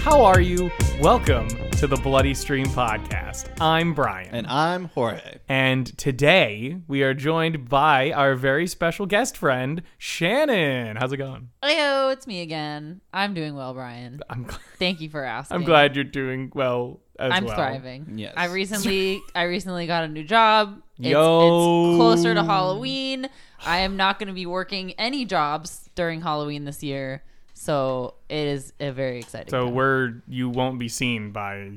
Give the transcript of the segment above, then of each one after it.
how are you? Welcome to the Bloody Stream Podcast. I'm Brian. And I'm Jorge. And today we are joined by our very special guest friend, Shannon. How's it going? Heyo, it's me again. I'm doing well, Brian. I'm, gl- Thank you for asking. I'm glad you're doing well as I'm well. thriving. Yes. I recently I recently got a new job. It's, Yo. it's closer to Halloween. I am not going to be working any jobs during Halloween this year. So it is a very exciting. So time. we're you won't be seen by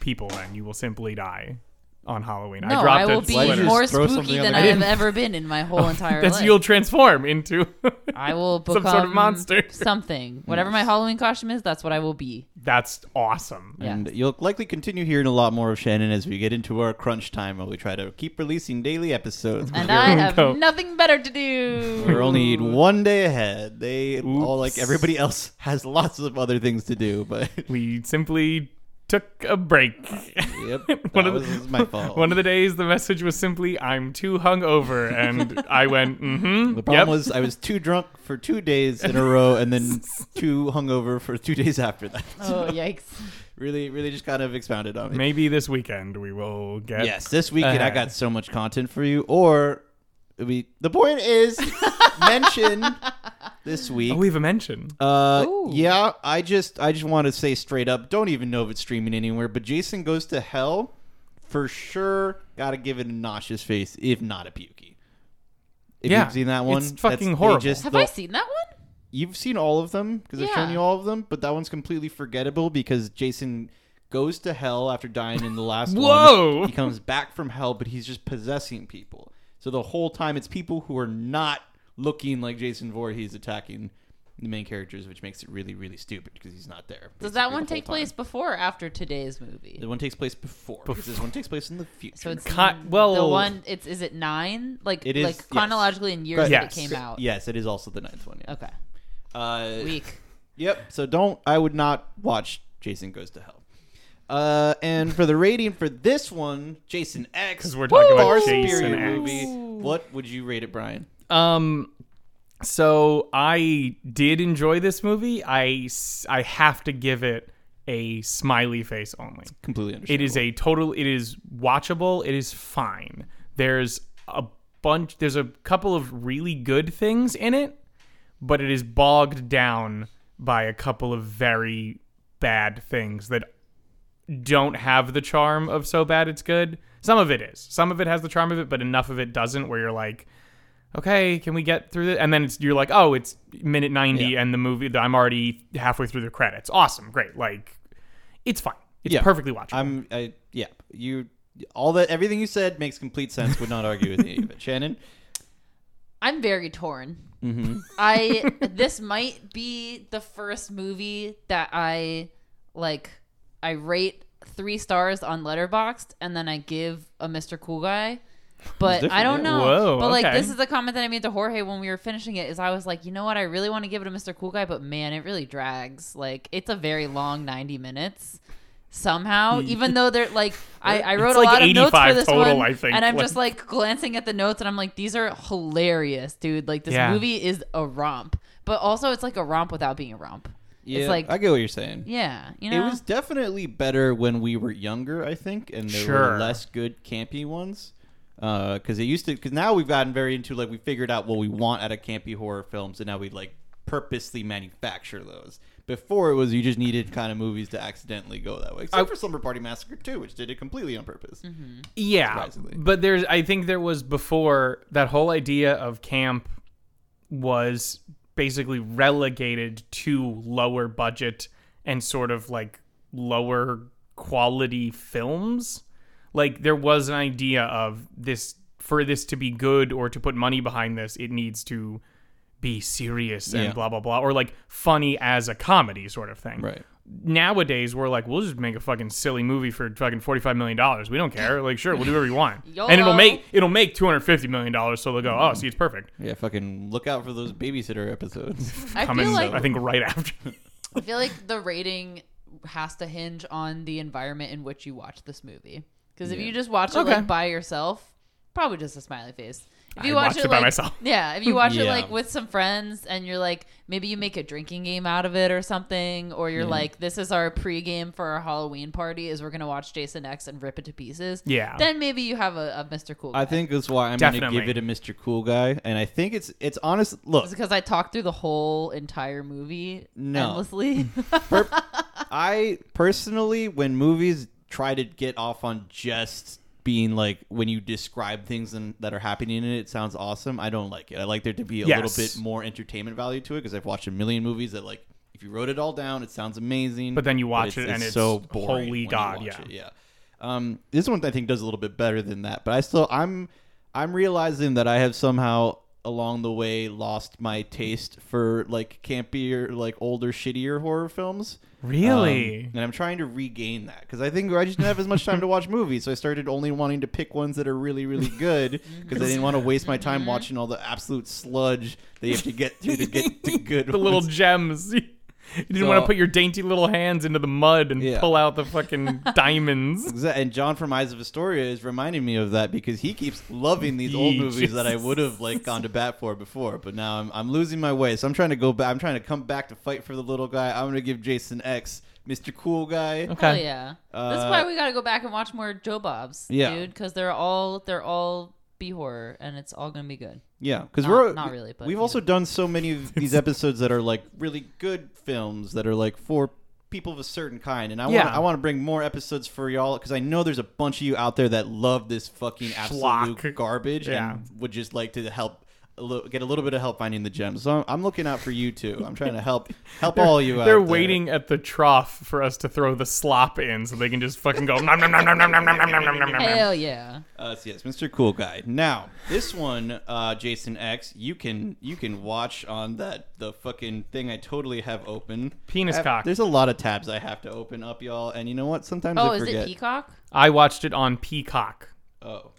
people then. You will simply die on Halloween. no, I dropped I will be Why did you Twitter. more spooky than I have ever been in my whole entire life. That's life. you'll transform into. I will become some sort of monster. something. Whatever my Halloween costume is, that's what I will be. That's awesome. Yeah. And you'll likely continue hearing a lot more of Shannon as we get into our crunch time while we try to keep releasing daily episodes. And I have go. nothing better to do. We're only one day ahead. They all like everybody else has lots of other things to do, but We simply took a break. yep, One that of the- was my fault. One of the days, the message was simply, "I'm too hungover," and I went, "Mm-hmm." the problem was I was too drunk for two days in a row, and then too hungover for two days after that. Oh yikes! really, really just kind of expounded on me. maybe this weekend we will get. Yes, this weekend I got so much content for you. Or we, the point is, mention this week. Oh, we have a mention. Uh, Ooh. yeah, I just I just want to say straight up, don't even know if it's streaming anywhere. But Jason Goes to Hell, for sure, got to give it a nauseous face, if not a pukey. If Yeah, you've seen that one, it's fucking they horrible. just- Have the- I seen that one? You've seen all of them because I've shown you all of them, but that one's completely forgettable because Jason goes to hell after dying in the last Whoa! one. He comes back from hell, but he's just possessing people. So the whole time, it's people who are not looking like Jason Voorhees attacking the main characters, which makes it really, really stupid because he's not there. Does that one take place before or after today's movie? The one takes place before. because This one takes place in the future. So it's Ki- well- the one. It's is it nine? Like It is, like yes. chronologically in years Correct. that Yes. it came out. yes, it is also the ninth one. Yeah. Okay. Uh, Week. Yep. So don't. I would not watch Jason Goes to Hell. Uh, and for the rating for this one, Jason X, 'Cause we're talking about Jason X. movie. What would you rate it, Brian? Um, so I did enjoy this movie. I I have to give it a smiley face only. Completely It understandable. is a total. It is watchable. It is fine. There's a bunch. There's a couple of really good things in it, but it is bogged down by a couple of very bad things that don't have the charm of so bad it's good. Some of it is. Some of it has the charm of it, but enough of it doesn't. Where you're like, okay, can we get through this? And then it's you're like, oh, it's minute ninety, Yeah. and the movie. I'm already halfway through the credits. Awesome, great. Like, it's fine. It's Yeah. perfectly watchable. I'm. I yeah. You all that everything you said makes complete sense. Would not argue with any of it. Shannon. I'm very torn. Mm-hmm. I this might be the first movie that I like. I rate three stars on Letterboxd, and then I give a Mr. Cool Guy. But I don't know. Whoa, but like okay. this is the comment that I made to Jorge when we were finishing it. Is I was like, you know what? I really want to give it to Mr. Cool Guy, but man, it really drags. Like it's a very long ninety minutes. Somehow, hmm. even though they're like, I, I wrote It's a like lot of notes for this total, one, I think. and I'm Like- just like glancing at the notes, and I'm like, these are hilarious, dude. Like this Yeah. movie is a romp, but also it's like a romp without being a romp. Yeah, It's like, I get what you're saying. yeah, you know, It was definitely better when we were younger, I think, and there Sure. were less good campy ones. Uh, because it used to, because now we've gotten very into like we figured out what we want out of campy horror films, and now we like purposely manufacture those. Before it was you just needed kind of movies to accidentally go that way, except I- for Slumber Party Massacre 2, which did it completely on purpose. Mm-hmm. Yeah, but there's I think there was before that whole idea of camp was basically relegated to lower budget and sort of like lower quality films. Like there was an idea of this for this to be good or to put money behind this, it needs to be serious and Yeah. blah blah blah or like funny as a comedy sort of thing Right. Nowadays we're like, we'll just make a fucking silly movie for fucking forty five million dollars. We don't care. Like, sure, we'll do whatever you want, and it'll make it'll make two hundred fifty million dollars. So they'll go, oh, see, it's perfect. Yeah, fucking look out for those babysitter episodes. I Coming, feel like I think right after. I feel like the rating has to hinge on the environment in which you watch this movie. Because if Yeah. you just watch it Okay. like by yourself, probably just a smiley face. If you I watch watched it it by like, myself. Yeah, if you watch it like with some friends and you're like maybe you make a drinking game out of it or something, or you're Yeah. like this is our pregame for our Halloween party is we're gonna watch Jason X and rip it to pieces. Yeah. Then maybe you have a, a Mr. Cool. I think that's why I'm going to give it a Mr. Cool Guy, and I think it's it's honest. Look, It's because I talked through the whole entire movie No. endlessly. per- I personally, when movies try to get off on just being like when you describe things and, that are happening in it, it sounds awesome. I don't like it. I like there to be a Yes. little bit more entertainment value to it because I've watched a million movies that like if you wrote it all down, it sounds amazing. But then you watch it and it's so boring. holy God, yeah. it, yeah. Um, this one I think does a little bit better than that, but I still I'm I'm realizing that I have somehow along the way lost my taste for like campier, like older, shittier horror films. Really? Um, and I'm trying to regain that because I think I just didn't have as much time to watch movies, so I started only wanting to pick ones that are really, really good because I didn't want to waste my time watching all the absolute sludge that you have to get through to get to good. the little gems. You didn't So- want to put your dainty little hands into the mud and Yeah. pull out the fucking diamonds. Exa- And John from Eyes of Astoria is reminding me of that because he keeps loving these old movies that I would have like gone to bat for before, but now I'm, I'm losing my way. So I'm trying to go back. I'm trying to come back to fight for the little guy. I'm gonna give Jason X, Mr. Cool Guy. Okay. Hell yeah. That's Uh, why we got to go back and watch more Joe Bobs, Yeah. dude, because they're all they're all B horror and it's all gonna be good. Yeah, because we're not really, but, we've also know. done so many of these episodes that are like really good films that are like for people of a certain kind, and I Yeah. want I want to bring more episodes for y'all because I know there's a bunch of you out there that love this fucking absolute Schlock. garbage Yeah. and would just like to help. A li- Get a little bit of help finding the gems. So I'm, I'm looking out for you too. I'm trying to help help all you out. They're there. waiting at the trough for us to throw the slop in so they can just fucking go nom nom nom nom nom nom nom nom nom nom nom nom. Hell yeah. Uh, so yes, Mr. Cool Guy. Now, this one, uh, Jason X, you can you can watch on that the fucking thing I totally have open. Penis I have- cock. There's a lot of tabs I have to open up, y'all, and you know what? Sometimes I do. Oh, I is forget. it Peacock? I watched it on Peacock, Oh,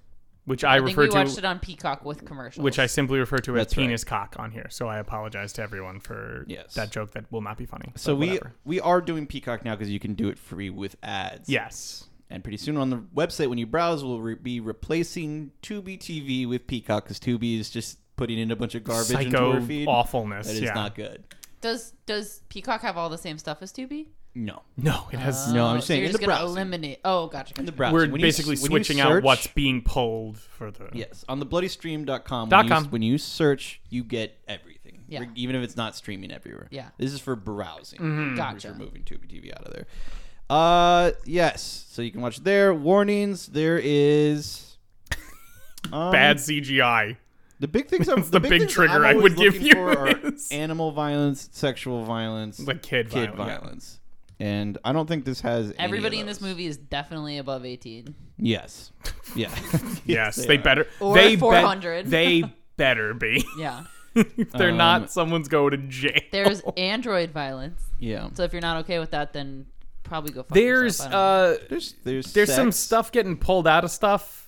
which I, I, think refer we watched to, it on Peacock with commercials. which I simply refer to as That's right. penis cock on here. So I apologize to everyone for Yes. that joke that will not be funny. so we whatever. we are doing Peacock now because you can do it free with ads. yes. And pretty soon on the website, when you browse, we'll re- be replacing Tubi TV with Peacock because Tubi is just putting in a bunch of garbage into Psycho our feed. awfulness. That is yeah. not good. does does Peacock have all the same stuff as Tubi? No. No, it has. No, I'm Oh, just so saying, you're in just the gonna browsing. eliminate. Oh, gotcha. In the browser. We're When basically you switching out what's being pulled for the. Yes, on the bloodystream.com. Dot When you, com. when you search, you get everything. Yeah. Re- Even if it's not streaming everywhere. Yeah. This is for browsing. Mm-hmm. We're Gotcha. removing Tubi TV out of there. Uh, yes. So you can watch there. Warnings. There is. Um, Bad CGI. The big things. I'm, That's the big things trigger I'm I always would give you For are is- animal violence, sexual violence, The kid, kid violence. violence. And I don't think this has. any of Everybody in this movie is definitely above 18. Yes. Yeah. Yes, they, are. better. Or they bet- 400. they better be. Yeah. if they're Um, not, someone's going to jail. There's android violence. Yeah. So if you're not okay with that, then probably go fuck There's yourself. I don't know. uh, There's there's there's some stuff getting pulled out of stuff.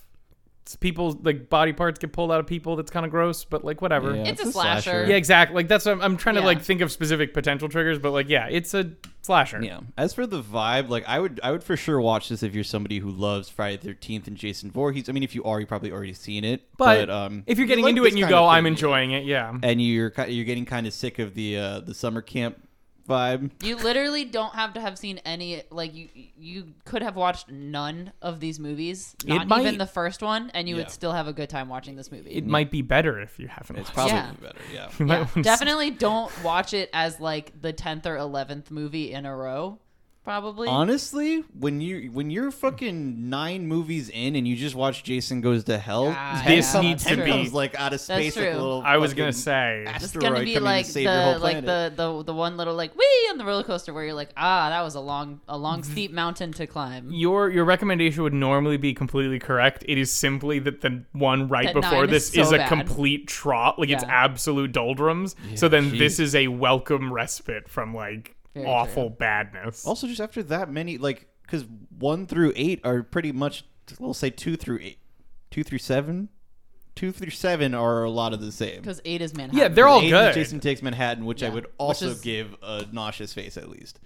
It's people like body parts get pulled out of people. That's kind of gross, but like whatever. Yeah, Yeah, It's a slasher. Yeah, exactly. Like that's what I'm, I'm trying to like think of specific potential triggers, but like yeah, it's a slasher. Yeah. As for the vibe, like I would I would for sure watch this if you're somebody who loves Friday the Thirteenth and Jason Voorhees. I mean, if you are, you probably already seen it. But, But, um, if you're getting like into it and you go, I'm enjoying it. Yeah. and you're ki- you're getting kind of sick of the uh, the summer camp vibe. You literally don't have to have seen any. Like you, you could have watched none of these movies, not might- even the first one, and you Yeah. would still have a good time watching this movie. It might be better if you haven't. It's watched probably Yeah. better. Yeah. Yeah, definitely don't watch it as like the tenth or eleventh movie in a row. Probably. Honestly, when you when you're fucking nine movies in and you just watch Jason Goes to Hell, Ah, ten This comes- needs to be- comes like out of space. like a true. little I was gonna say. it's asteroid gonna be coming like to save your whole the like planet. the, the the one little like wee on the roller coaster where you're like ah that was a long a long steep mountain to climb. Your your recommendation would normally be completely correct. It is simply that the one right That before nine this is so is a bad. complete trot, like it's Yeah. absolute doldrums. so then jeez. this is a welcome respite from like Very awful badness. Also, just after that many, like, because one through eight are pretty much, we'll say two through eight, two through seven, two through seven are a lot of the same. Because eight is Manhattan. yeah, they're all Eight is good. Jason Takes Manhattan, which I would also is- give a nauseous face at least.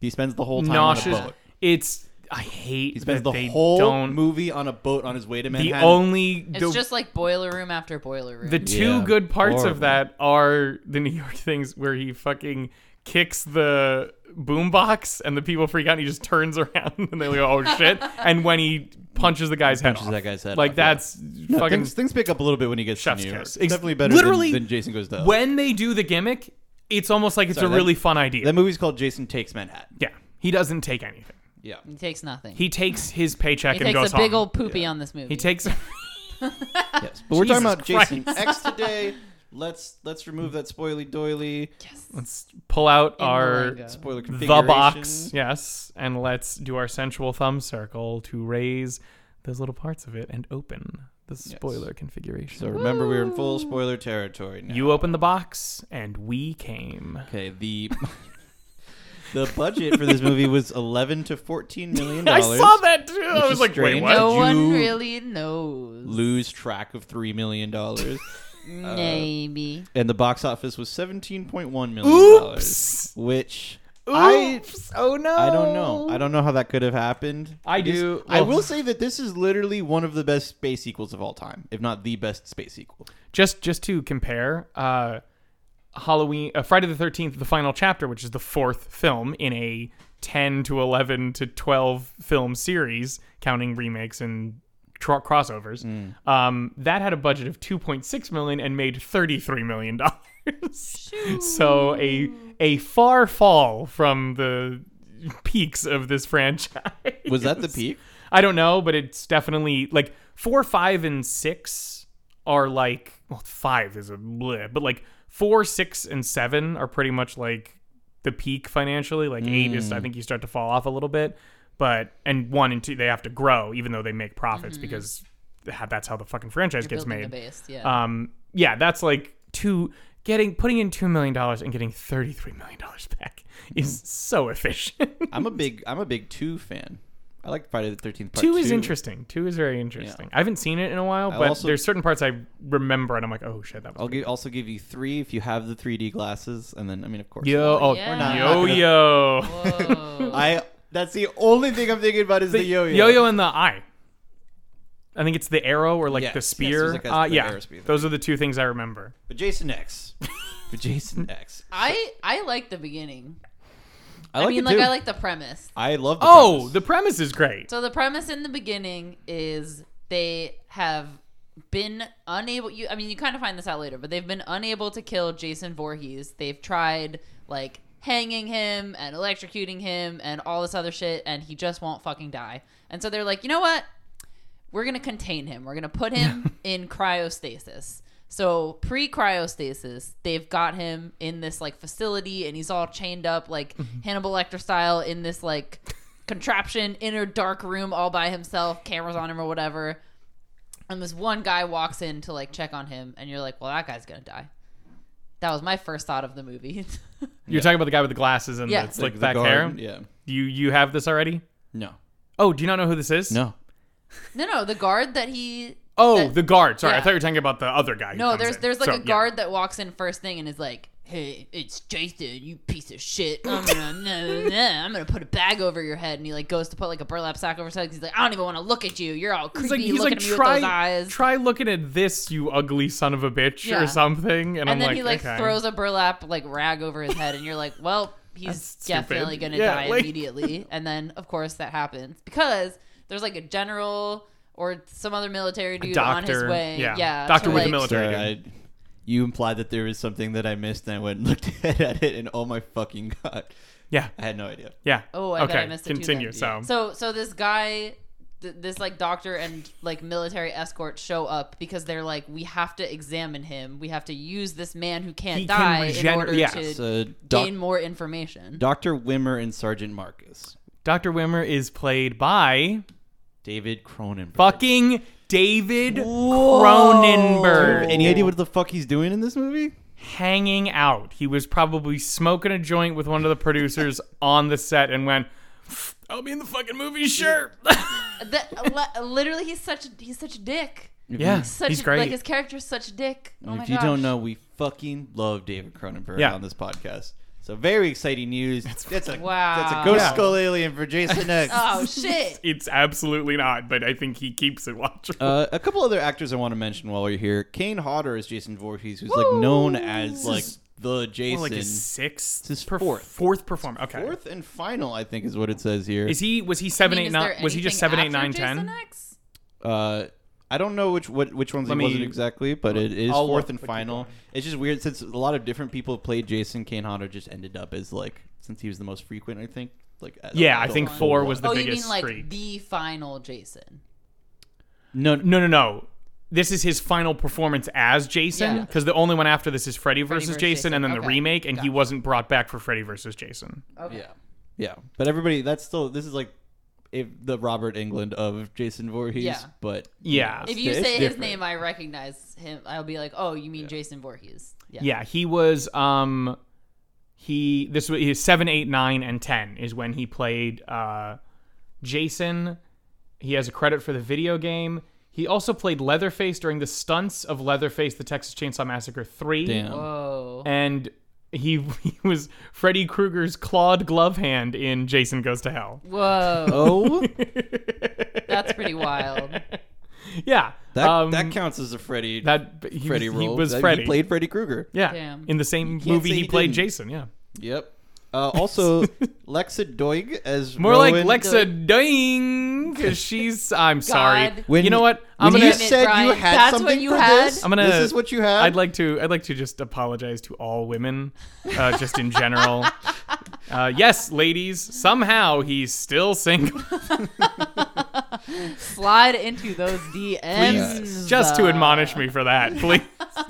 He spends the whole time Nauseous. on a boat. It's I hate He spends that the they whole don't. movie on a boat on his way to Manhattan. the Manhattan. only It's the, just like boiler room after boiler room. the two Yeah, good parts horrible. of that are the New York things where he fucking kicks the boombox and the people freak out and he just turns around and they go, oh shit. and when he punches the guy's head Punches off. that guy's head like off, yeah. that's No, fucking things, things pick up a little bit when he gets chef's to New York. kiss. It's Ex- definitely better literally, than, than Jason Goes to Hell. when they do the gimmick, it's almost like it's Sorry, a that- really fun idea. that movie's called Jason Takes Manhattan. yeah. He doesn't take anything. Yeah. he takes nothing. He takes his paycheck He and takes goes a big home. old poopy on this movie. He takes Yes. But we're talking Jesus about Jason X today. Let's let's remove that spoily doily yes. let's pull out In our lingo. spoiler the box, yes, and let's do our sensual thumb circle to raise those little parts of it and open the spoiler configuration. So remember, we're in full spoiler territory now. you open the box, and we came. Okay, the the budget for this movie was 11 to 14 million dollars. I saw that too. I was is like, wait, strange. what? no Did one really knows. Lose track of 3 million dollars. Maybe. and the box office was 17.1 million dollars, Oops. which I Oops. oh no. I don't know. I don't know how that could have happened. I This- do- I well- will say that this is literally one of the best space sequels of all time, if not the best space sequel. Just just to compare, uh, Halloween, uh, Friday the Thirteenth, the final chapter, which is the fourth film in a ten to eleven to twelve film series, counting remakes and crossovers. Um, that had a budget of two point six million and made thirty three million dollars. so a a far fall from the peaks of this franchise. Was that the peak? I don't know, but it's definitely like four, five, and six are like well, five is a bleh, but like four, six, and seven are pretty much like the peak financially. Like eight is, I think, you start to fall off a little bit, but and one and two they have to grow even though they make profits because ha- that's how the fucking franchise gets Building made. a base. Yeah. Um, yeah, that's like two getting putting in two million dollars and getting thirty three million dollars back is so efficient. I'm a big I'm a big 2 fan. I like Friday the 13th part two is interesting. Two is very interesting. I haven't seen it in a while, I'll but also- there's certain parts I remember, and I'm like, oh shit, that was. I'll give, also give you 3 if you have the 3D glasses and then I mean of course. Yo, oh, Yeah. not- yo, not gonna- yo, I that's the only thing I'm thinking about is the, yo-yo. yo-yo and the eye. I think it's the arrow or like Yes, the spear. there's like a- uh, the yeah, spear those are the two things I remember. But Jason X. but Jason X. I I like the beginning. I, I, like mean, like too. I like the premise. I love the Oh, premise. the premise is great. So the premise in the beginning is they have been unable you I mean you kind of find this out later, but they've been unable to kill Jason Voorhees. They've tried like hanging him and electrocuting him and all this other shit and he just won't fucking die. And so they're like, "You know what? We're to contain him. We're to put him in cryostasis." So pre-cryostasis, they've got him in this like facility, and he's all chained up like mm-hmm. Hannibal Lecter style in this like contraption, inner dark room, all by himself, cameras on him or whatever. And this one guy walks in to like check on him, and you're like, "Well, that guy's gonna die." That was my first thought of the movie. You're talking about the guy with the glasses and Yeah. the The- slick back guard, hair. Yeah. You you have this already? No. Oh, do you not know who this is? No. no, no, the guard that he. Oh, that- the guard. Sorry, I yeah. thought you were talking about the other guy. who No, comes there's in. there's like So, a yeah. guard that walks in first thing and is like, "Hey, it's Jason, you piece of shit. I'm gonna, nah, nah, I'm gonna put a bag over your head." And he like goes to put like a burlap sack over his head. 'cause He's like, "I don't even want to look at you. You're all He's creepy like, he's looking like, at me try, with those eyes." try looking at this, you ugly son of a bitch, Yeah. or something. And, and I'm then like, he like okay. throws a burlap like rag over his head, and you're like, "Well, he's definitely gonna Yeah, die like- immediately." And then of course that happens because there's like a general or some other military dude on his way. yeah. Yeah, Doctor to, with the military. Sorry, dude. I, you implied that there was something that I missed, and I went and looked at it, and oh my fucking god, Yeah, I had no idea. yeah. Oh, I bet okay. I missed it too Continue. then. So, So so this guy th- this like doctor and like military escort show up because they're like we have to examine him. We have to use this man who can't He can die in order yeah. to So, doc, gain more information. Doctor Wimmer and Sergeant Marcus, Dr. Wimmer is played by David Cronenberg. fucking David Cronenberg. Any idea what the fuck he's doing in this movie? hanging out. He was probably smoking a joint with one of the producers on the set and went, "I'll be in the fucking movie, sure." That- li- literally he's such he's such a dick. yeah, Such he's a, great. Like his character's such a dick. Oh my if you gosh. don't know, we fucking love David Cronenberg Yeah. on this podcast. So very exciting news. That's, a Wow. that's a ghost Yeah. skull alien for Jason X. Oh shit! It's absolutely not, but I think he keeps it watchable. Uh, a couple other actors I want to mention while we're here. Kane Hodder is Jason Voorhees, who's like known as like the Jason. More like his sixth, his perf- fourth. fourth performer. Okay, Fourth and final, I think, is what it says here. is he? Was he seven, I mean, eight, nine? Was he just anything seven, eight, nine, after Jason ten? X? Uh, I don't know which what, which ones Let it me- wasn't exactly, but it is I'll fourth look, and but keep final. going. It's just weird since a lot of different people have played Jason. Kane Hodder just ended up as like since he was the most frequent, I think. Like as Yeah, I the think one. four was the oh, you biggest mean like streak. the final Jason? no No, no, no. This is his final performance as Jason Yeah. because the only one after this is Freddy, versus, versus Jason, Jason. and then the Okay. remake, and he wasn't brought back for Freddy versus Jason. Okay. Yeah, yeah, but everybody that's still this is like if the Robert Englund of Jason Voorhees. Yeah. but Yeah. If you it's say his name, I recognize him. I'll be like, "Oh, you mean Jason Voorhees?" Yeah. Yeah, he was. Um, he this was his seven, eight, nine, and ten is when he played uh, Jason. He has a credit for the video game. He also played Leatherface during the stunts of Leatherface: The Texas Chainsaw Massacre Three. Damn. Whoa. And he, he was Freddy Krueger's clawed glove hand in Jason Goes to Hell. Whoa. Oh, That's pretty wild. Yeah, that um, that counts as a Freddy. that he, Freddy was, he was That- Freddy. He played Freddy Krueger. yeah, Damn. in the same movie he, he played didn't. Jason. Yeah. Yep. Uh, also, Lexa Doig as More Rowan. like Lexa Ding, because she's. I'm sorry. God. When you know what? I'm gonna. you Damn it, said you Brian. had That's what something you for had? this, I'm gonna- This is what you had. I'd like to. I'd like to just apologize to all women, uh, just in general. Uh, yes, ladies. Somehow he's still single. Slide into those DMs. Please, just to admonish me for that, please.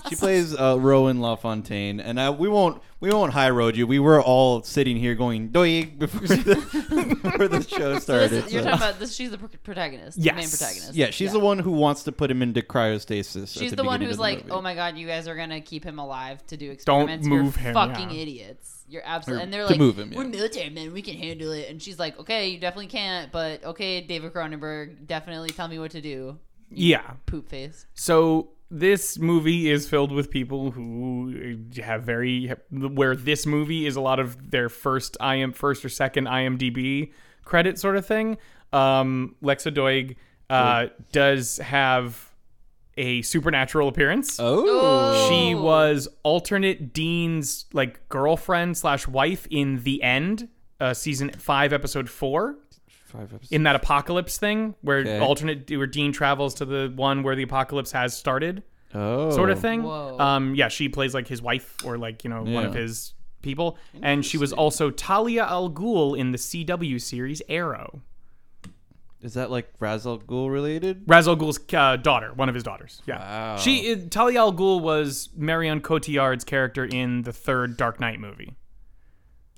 She plays uh, Rowan LaFontaine, and uh, we won't we won't high road you. We were all sitting here going doig before the, before the show So started. this, you're so- talking about this. She's the protagonist. Yes. The main protagonist. yeah, she's the one who wants to put him into cryostasis. at She's the, one who's the like, movie. "Oh my god, you guys are gonna keep him alive to do experiments. Don't move You're him, fucking yeah. idiots. You're absolutely." And they're to like, move him, yeah. "We're military men. We can handle it." And she's like, "Okay, you definitely can't, but okay, David Cronenberg, definitely tell me what to do." Yeah. Poop face. So this movie is filled with people who have very where this movie is a lot of their first IM first or second IMDb credit sort of thing. Um, Lexa Doig uh, does have a supernatural appearance. Oh, She was alternate Dean's like girlfriend slash wife in the end, uh, season five, episode four five episodes. in that apocalypse thing where Okay. alternate where Dean travels to the one where the apocalypse has started, oh, sort of thing. Whoa. Um, yeah, she plays like his wife or like you know one of his people, and she was also Talia al Ghul in the CW series Arrow. Is that like Ra's al Ghul related? Ra's al Ghul's uh, daughter, one of his daughters. Yeah, Wow. she uh, Talia al Ghul was Marion Cotillard's character in the third Dark Knight movie.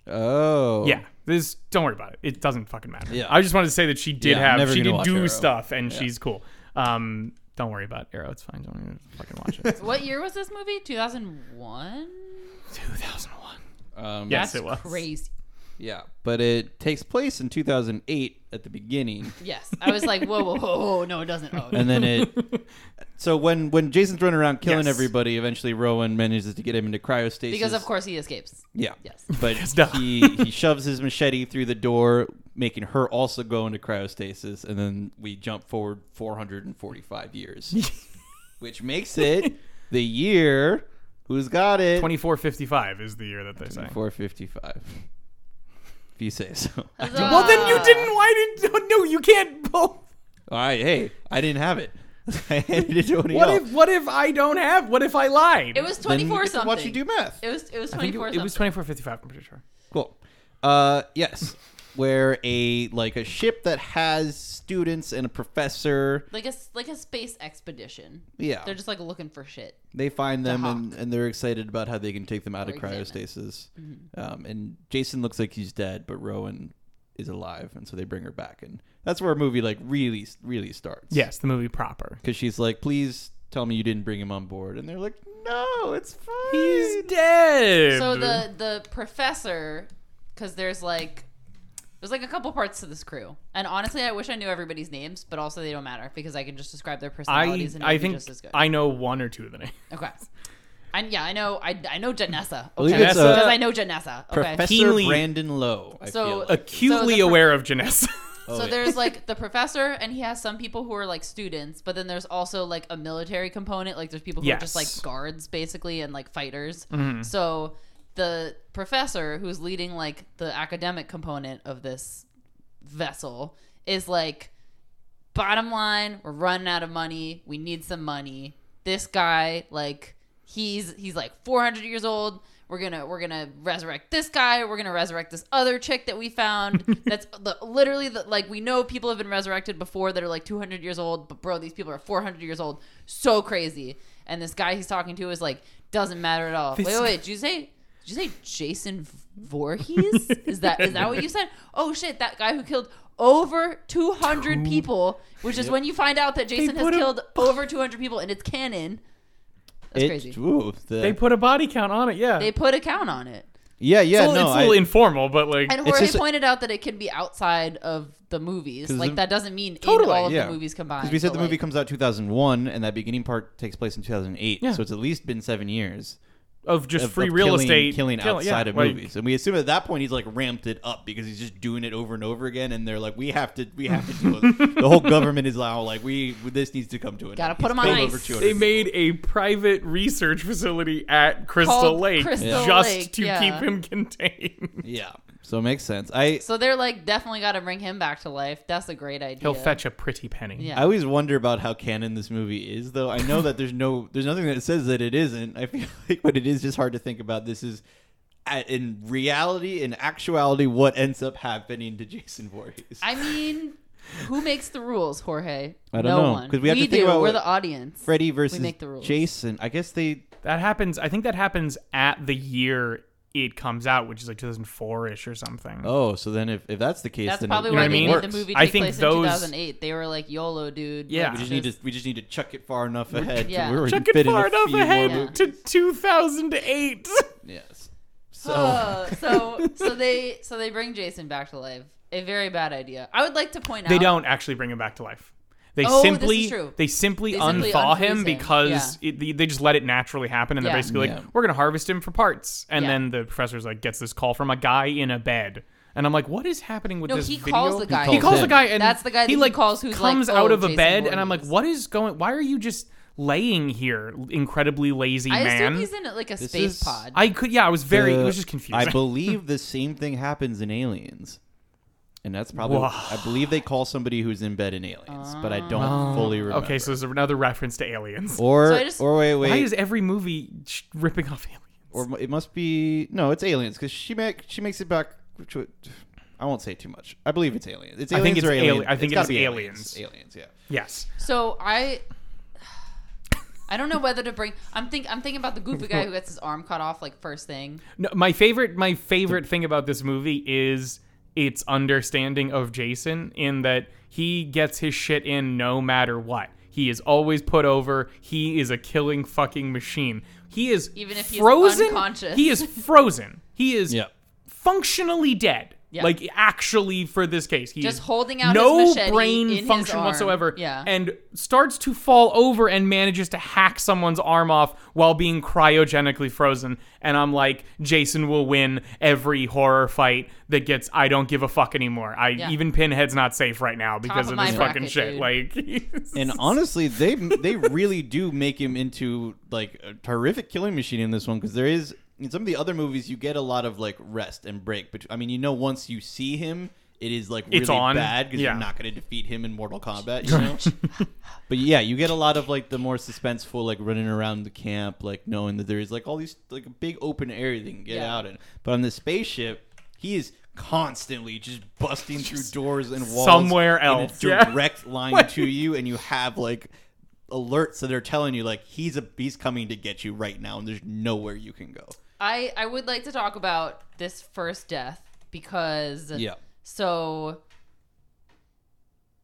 Oh, Yeah, this don't worry about it. It doesn't fucking matter. Yeah. I just wanted to say that she did Yeah, I'm have never she gonna did watch do Arrow. stuff and she's cool. Um, don't worry about Arrow. It's fine. Don't even fucking watch it. What year was this movie? 2001. 2001. Um, Yes, That's it was. crazy. Yeah, but it takes place in 2008 at the beginning. Yes, I was like, whoa, whoa, whoa, whoa. no, it doesn't. Oh, and then it. So when when Jason's running around killing Yes. everybody, eventually Rowan manages to get him into cryostasis. because of course he escapes. yeah, Yes. But duh. he he shoves his machete through the door, making her also go into cryostasis, and then we jump forward 445 years, which makes it the year. Who's got it? 2455 is the year that they say. 455. If you say so. Well, then you didn't. Why did? No, you can't both. right, hey, I didn't have it. I handed it to somebody What else. if? What if I don't have? What if I lied? It was Then you 24 get to something. Watch you do math. It was it was I think 24 it, it was 2455. I'm pretty sure. Cool. Uh, yes, where a like a ship that has students and a professor. Like a s- like a space expedition. Yeah, They're just like looking for shit. they find them hawk. and, and they're excited about how they can take them out Or of examine. cryostasis. Mm-hmm. Um, and Jason looks like he's dead, but Rowan is alive, and so they bring her back, and that's where a movie like really really starts. Yes, the movie proper. because she's like, please tell me you didn't bring him on board, and they're like, no, it's fine. He's dead. So the the professor, because there's like there's like a couple parts to this crew, and honestly, I wish I knew everybody's names, but also they don't matter because I can just describe their I personalities and it I think just as good. I know one or two of the names. okay, I, yeah, I know. I, I know Janessa. believe Okay, it's, because uh, I know Janessa. Okay. Professor Keenly- Brandon Lowe. I So- feel like. Acutely So the- aware of Janessa. Oh, so yeah. there's like the professor, and he has some people who are like students, but then there's also like a military component. Like there's people who are just like Yes. guards, basically, and like fighters. Mm-hmm. So the professor who's leading like the academic component of this vessel is like, bottom line, we're running out of money. We need some money. This guy, like, he's he's like 400 years old. We're gonna we're gonna resurrect this guy. We're gonna resurrect this other chick that we found. That's the, literally the, like we know people have been resurrected before that are like 200 years old, but bro, these people are 400 years old. So crazy. And this guy he's talking to is like doesn't matter at all. This wait, wait, wait. Did you say did you say Jason Voorhees? is that is that what you said? Oh shit, that guy who killed over 200 people, which is when you find out that Jason has put a- killed over 200 people and it's canon. That's It- crazy. ooh, the- they put a body count on it. Yeah. They put a count on it. yeah, yeah, it's, a- no, it's a little I, informal, but like And It's Jorge just- pointed out that it can be outside of the movies. Like the- that doesn't mean Totally, in all of yeah. the movies combined. Because we said but, the movie comes out 2001, and that beginning part takes place in 2008. Yeah. So it's at least been seven years of just of, free of real killing, estate killing kill- outside yeah, of like- movies. And we assume at that point he's like ramped it up because he's just doing it over and over again. And they're like, we have to, we have to deal with it. the whole government is now like, we this needs to come to an Gotta end. put He's him on ice. over They people. made a private research facility at Crystal Called Lake Crystal just Lake, to yeah. keep him contained. yeah. So it makes sense. I So they're like definitely got to bring him back to life. That's a great idea. He'll fetch a pretty penny. Yeah. I always wonder about how canon this movie is, though. I know that there's no, there's nothing that says that it isn't. I feel like, but it is just hard to think about. This is, a- in reality, in actuality, what ends up happening to Jason Voorhees. I mean, who makes the rules, Jorge? I don't no know, one. 'cause we have to think do. about We're what the audience. Freddy versus make the rules. Jason. I guess they. That happens. I think that happens at the year it comes out, which is like 2004 ish or something. Oh, so then if, if that's the case, That's then probably it, know why what I they mean? made the movie I think place those- in 2008. They were like, YOLO, dude. Yeah. Like, We just need to we just need to chuck it far enough ahead. to Yeah. where we Check can fit it in far a enough few more ahead to 2008. Yes. So Uh, so so they so they bring Jason back to life. A very bad idea. I would like to point out they don't actually bring him back to life. They Oh, this simply is true. they simply They simply unthaw him him. because it, they- they just let it naturally happen, and Yeah. they're basically Yeah. like, "We're gonna harvest him for parts." And Yeah. then the professor's like, gets this call from a guy in a bed, and I'm like, "What is happening with No, this he video?" calls the guy. He He calls the guy, and That's the guy that he he like calls who's like, comes "Oh, out of a Jason bed, and I'm like, "What is going? Why are you just laying here, incredibly lazy I man?" assume he's in like a This space is- pod. I could, yeah, I was very, the- it was just confusing. I believe the same thing happens in Aliens. And that's probably Whoa. I believe they call somebody who's in bed in Aliens, but I don't Oh. fully remember. okay, so there's another reference to aliens. or So I just- or wait wait Why is every movie sh- ripping off aliens? or it must be no, it's aliens because she make she makes it back. Which I won't say too much. I believe it's aliens. It's I aliens think it's or ali- aliens. I think it's it is gotta be aliens. Aliens, yeah. yes. So I I don't know whether to bring I'm think I'm thinking about the goofy guy who gets his arm cut off like first thing. No, my favorite my favorite thing about this movie is its understanding of Jason in that he gets his shit in no matter what. He is always put over. He is a killing fucking machine. He is Even if he's frozen. unconscious. He is frozen. He is Yeah. functionally dead. Yeah. Like actually, for this case, he Just holding out no his brain in his function arm. whatsoever. Yeah. and starts to fall over and manages to hack someone's arm off while being cryogenically frozen. And I'm like, Jason will win every horror fight that gets. I don't give a fuck anymore. I Yeah. even Pinhead's not safe right now because of of, this fucking bracket, shit. dude. Like, And honestly, they they really do make him into like a terrific killing machine in this one because there is in some of the other movies you get a lot of like rest and break. But I mean, you know, once you see him, it is like really It's on. bad because Yeah. you're not going to defeat him in Mortal Kombat. You know. but yeah, you get a lot of like the more suspenseful, like running around the camp, like knowing that there is like all these like a big open area they can get Yeah. out in. But on the spaceship, he is constantly just busting through doors and walls Somewhere in else, a yeah. direct line to you, and you have like alerts that are telling you like he's a he's coming to get you right now, and there's nowhere you can go. I I would like to talk about this first death because Yeah. So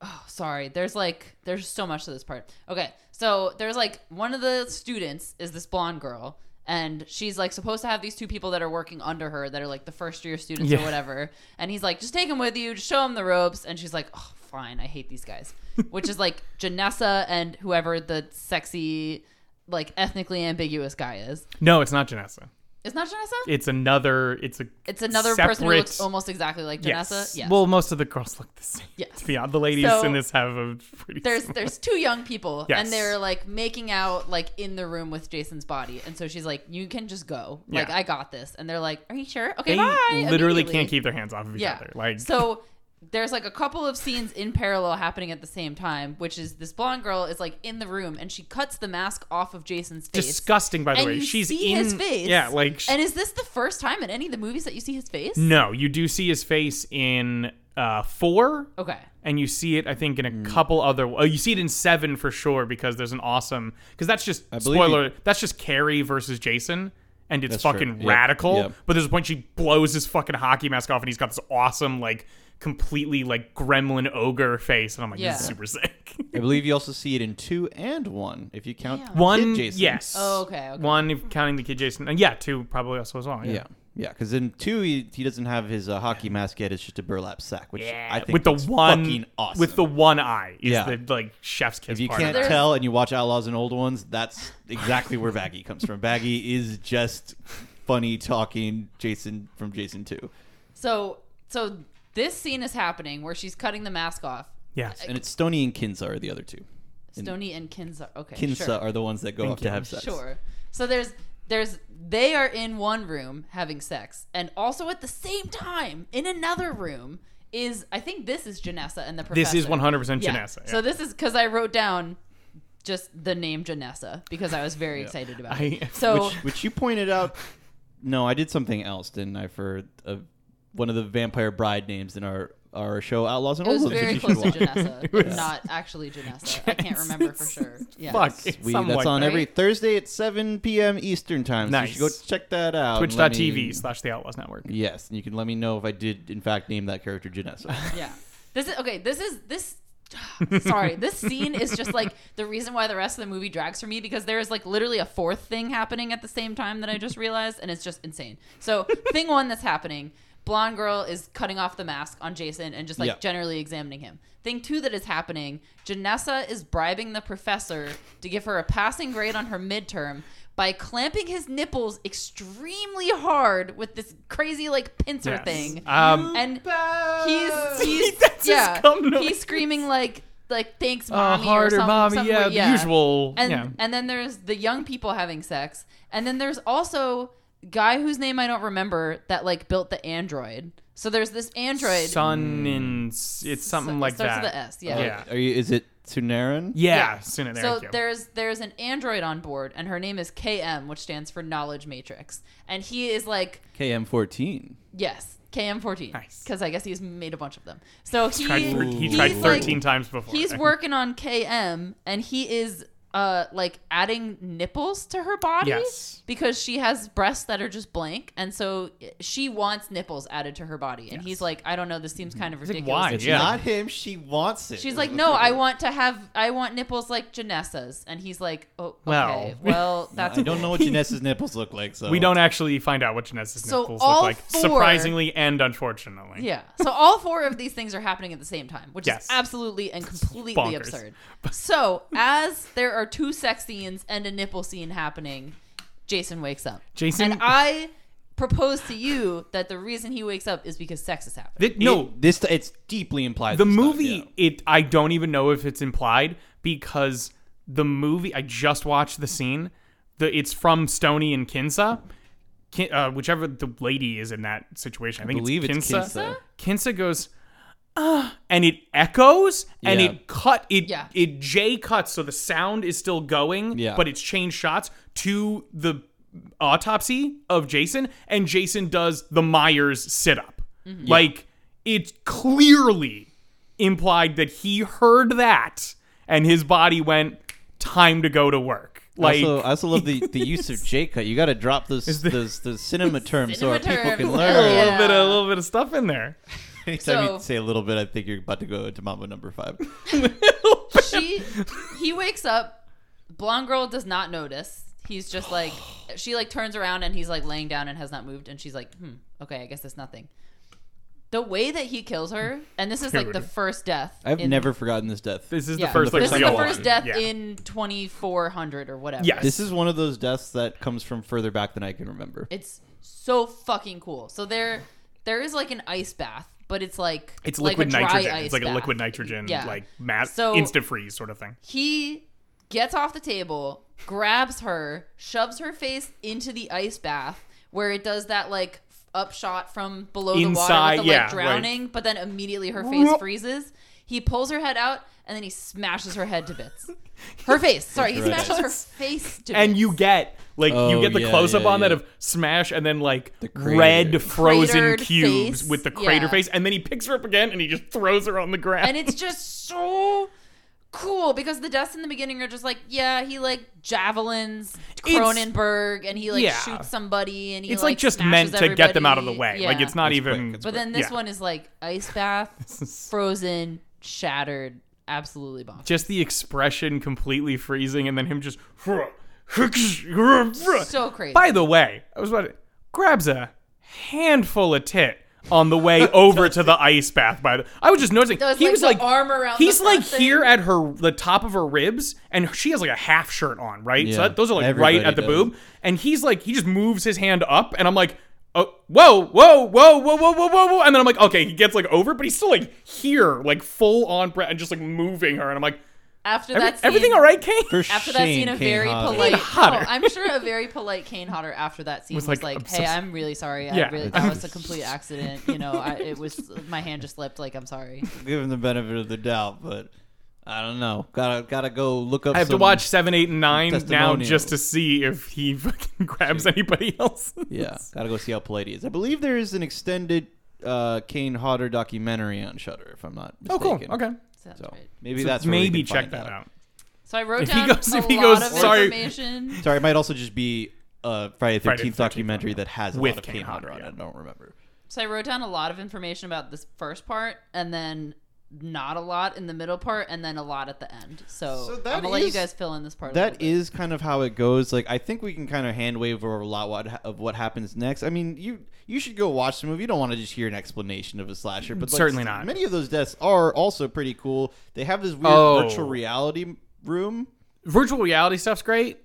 Oh, sorry. There's like there's so much to this part. Okay. So there's like one of the students is this blonde girl and she's like supposed to have these two people that are working under her that are like the first year students or whatever. And he's like, just take them with you, just show them the ropes. And she's like, oh, fine, I hate these guys. Which is like Janessa and whoever the sexy like ethnically ambiguous guy is. No, it's not Janessa. It's not Janessa. It's another. It's a. It's another person who looks almost exactly like Janessa. Yes. Yes. Well, most of the girls look the same. Yes. To be honest, the ladies So, in this have a pretty. there's similar- there's two young people Yes. and they're like making out like in the room with Jason's body and so she's like you can just go like Yeah. I got this and they're like are you sure okay They bye literally can't keep their hands off of each yeah other. Like so there's like a couple of scenes in parallel happening at the same time which is this blonde girl is like in the room and she cuts the mask off of Jason's face disgusting. By the and way, you she's see in. his face Yeah, like sh- and is this the first time in any of the movies that you see his face no, you do see his face in uh four. okay and you see it, I think, in a Hmm. couple other. Oh, you see it in seven for sure because there's an awesome. Because that's just I spoiler. you- that's just Carrie versus Jason, and it's That's true. fucking Yep. radical. Yep. But there's a point she blows his fucking hockey mask off, and he's got this awesome, like, completely like gremlin ogre face, and I'm like, this Yeah. is super sick. I believe you also see it in two and one if you count Yeah. One, Kid Jason. yes. Oh, okay, okay. One, if counting the kid Jason, and yeah, two probably also as well. Yeah. Yeah, yeah. Because in two, he, he doesn't have his uh, hockey mask yet. It's just a burlap sack, which Yeah, I think with the one, fucking awesome. with the one eye is Yeah. the like chef's kiss if you part. can't of tell and you watch Outlaws and Old Ones, that's exactly where Baggy comes from. Baggy is just funny talking Jason from Jason Two, so so this scene is happening where she's cutting the mask off yes, and it's Stoney and Kinsa are the other two. Stoney and Kinsa okay Kinsa sure. are the ones that go Thank off to have sex. Sure. So there's there's they are in one room having sex, and also at the same time in another room is I think this is Janessa and the professor. this is 100 percent Yeah. Janessa. So this is because I wrote down just the name Janessa because I was very excited about I- it. So which, which you pointed out. No, I did something else, didn't I? For uh, one of the vampire bride names in our our show Outlaws and it was Old very which you close to should watch. Janessa, but not actually Janessa. I can't remember for sure. Yeah. Fuck. It's We, something that's like on that. every Thursday at 7 p.m. Eastern time. So you should go check that out. and let Twitch.tv me- slash the Outlaws Network. Yes, and you can let me know if I did in fact name that character Janessa. Yeah. This is okay. This is this. Sorry, this scene is just like the reason why the rest of the movie drags for me because there is like literally a fourth thing happening at the same time that I just realized, and it's just insane. So, thing one that's happening blonde girl is cutting off the mask on Jason and just like Yeah. generally examining him. Thing two that is happening Janessa is bribing the professor to give her a passing grade on her midterm. By clamping his nipples extremely hard with this crazy like pincer Yes. thing, Um, and he's he's yeah he's screaming like like thanks uh, mommy or harder, something, mommy. something Yeah, where- the usual. and yeah. and then there's the young people having sex and then there's also guy whose name I don't remember that like built the android so there's this android Sun hmm. and s- it's something So- like it starts that. with a S yeah Yeah. Are you? Is it Tsunaron? Yeah, Yeah. Sooner, so thank there's there's an android on board and her name is KM which stands for knowledge matrix and he is like KM14. yes KM14 Nice. because I guess he's made a bunch of them so he tried, he he's tried like- 13 times before. He's working on KM and he is uh like adding nipples to her body Yes. because she has breasts that are just blank and so she wants nipples added to her body and Yes. he's like I don't know this seems kind of like, ridiculous. why? It's Yeah. not him. She wants it. She's like, "No, I want to have I want nipples like Janessa's." And he's like, "Oh, okay. Well. Well, that's I don't know what Janessa's nipples look like. So we don't actually find out what Janessa's So nipples all look like, four- surprisingly and unfortunately. Yeah. So all four of these things are happening at the same time, which Yes. is absolutely and completely bonkers. absurd. So as there are two sex scenes and a nipple scene happening, Jason wakes up. Jason- and I propose to you that the reason he wakes up is because sex is happening. Th- no, This it's deeply implied. the this time, movie yeah. it I don't even know if it's implied because the movie I just watched the scene. The it's from Stoney and Kinsa. Kin, uh, whichever the lady is in that situation. I think believe it's it's Kinsa. Kinsa. Kinsa goes, ah, and it echoes and Yeah. it cut it Yeah. it J cuts so the sound is still going, Yeah. but it's changed shots to the autopsy of Jason, and Jason does the Myers sit up. Like it's clearly implied that he heard that and his body went time to go to work. Like also, I also love the, the use of J cut. You got to drop those the- those the cinema terms so our Cinema people can learn. a little yeah. bit of, a little bit of stuff in there. Anytime So- you say a little bit, I think you're about to go into Mambo number five. she he wakes up blonde girl does not notice he's just like she like turns around and he's like laying down and has not moved and she's like hmm okay i guess that's nothing the way that he kills her, and this is like the first death. I've in- never forgotten this death. This is yeah, the first like This is the first one. death Yeah. in 2400 or whatever. Yes. This is one of those deaths that comes from further back than I can remember. It's so fucking cool. So there, there is like an ice bath, but it's like It's like liquid a dry nitrogen. Ice It's like a liquid nitrogen, Yeah. like mass So- instant freeze sort of thing. He gets off the table, grabs her, shoves her face into the ice bath, where it does that like upshot from below the water with the yeah, like like- drowning, but then immediately her face freezes. He pulls her head out and then he smashes her head to bits. Her face. Sorry, he That's smashes her face to bits. And you get like you Oh, get the yeah, close up yeah, on that yeah. of smash and then like crater. red frozen Cratered cubes face, with the crater yeah. face, and then he picks her up again and he just throws her on the ground. and it's just so cool because the deaths in the beginning are just like yeah he like javelins It's- Cronenberg and he like Yeah. shoots somebody and he it's like, just meant smashes to get them out of the everybody. way. Like it's not It's even. quick, it's but then this yeah. one is like ice bath frozen shattered absolutely bomb just the expression completely freezing, and then him just. so crazy By the way, I was about to, grabs a handful of tit on the way over to the ice bath. By the, I was just noticing Does, he like, was like arm around He's the like thing. here at her the top of her ribs, and she has like a half shirt on, right? Yeah, so that, those are like right at the does. boob, and he's like he just moves his hand up, and I'm like. Oh, whoa, whoa, whoa, whoa, whoa, whoa, whoa, whoa. And then I'm like, okay, he gets like over, but he's still like here, like full on breath and just like moving her. And I'm like, after Every, that scene, everything all right, Kane? For after that scene, a Kane very Hodder. polite. Kane Hodder. No, I'm sure a very polite Kane Hodder after that scene Was was, like, like, I'm "Hey, s- I'm really sorry. Yeah. I really that was a complete accident. You know, I, it was my hand just slipped. Like, I'm sorry." Give him the benefit of the doubt, but I don't know. Gotta gotta go look up. I have to some- watch seven, eight, and nine now just to see if he fucking grabs anybody else. Yeah, gotta go see how polite he is. I believe there is an extended uh, Kane Hodder documentary on Shudder, if I'm not Oh, mistaken. cool. Okay. Sounds So right. maybe So that's where we maybe can check find that out. So I wrote If he down goes- a if he lot goes, of sorry. information. Sorry, it might also just be a Friday the Friday the 13th 13th documentary that has a With lot of Kane Kane Hodder Hodder, on it. yeah. I don't remember. So I wrote down a lot of information about this first part, and then not a lot in the middle part, and then a lot at the end. So, So I'm gonna let you guys fill in this part. a That little bit. is kind of how it goes. Like I think we can kind of hand wave over a lot what, of what happens next. I mean, you you should go watch the movie. You don't want to just hear an explanation of a slasher, but like, Certainly not. Many of those deaths are also pretty cool. They have this weird Oh. virtual reality room. Virtual reality stuff's great.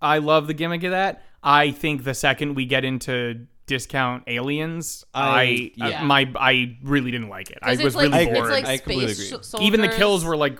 I love the gimmick of that. I think the second we get into discount aliens, I, I- uh, yeah. my I really didn't like it. I was it's like, really bored. Like I completely agree. sh- Even the kills were like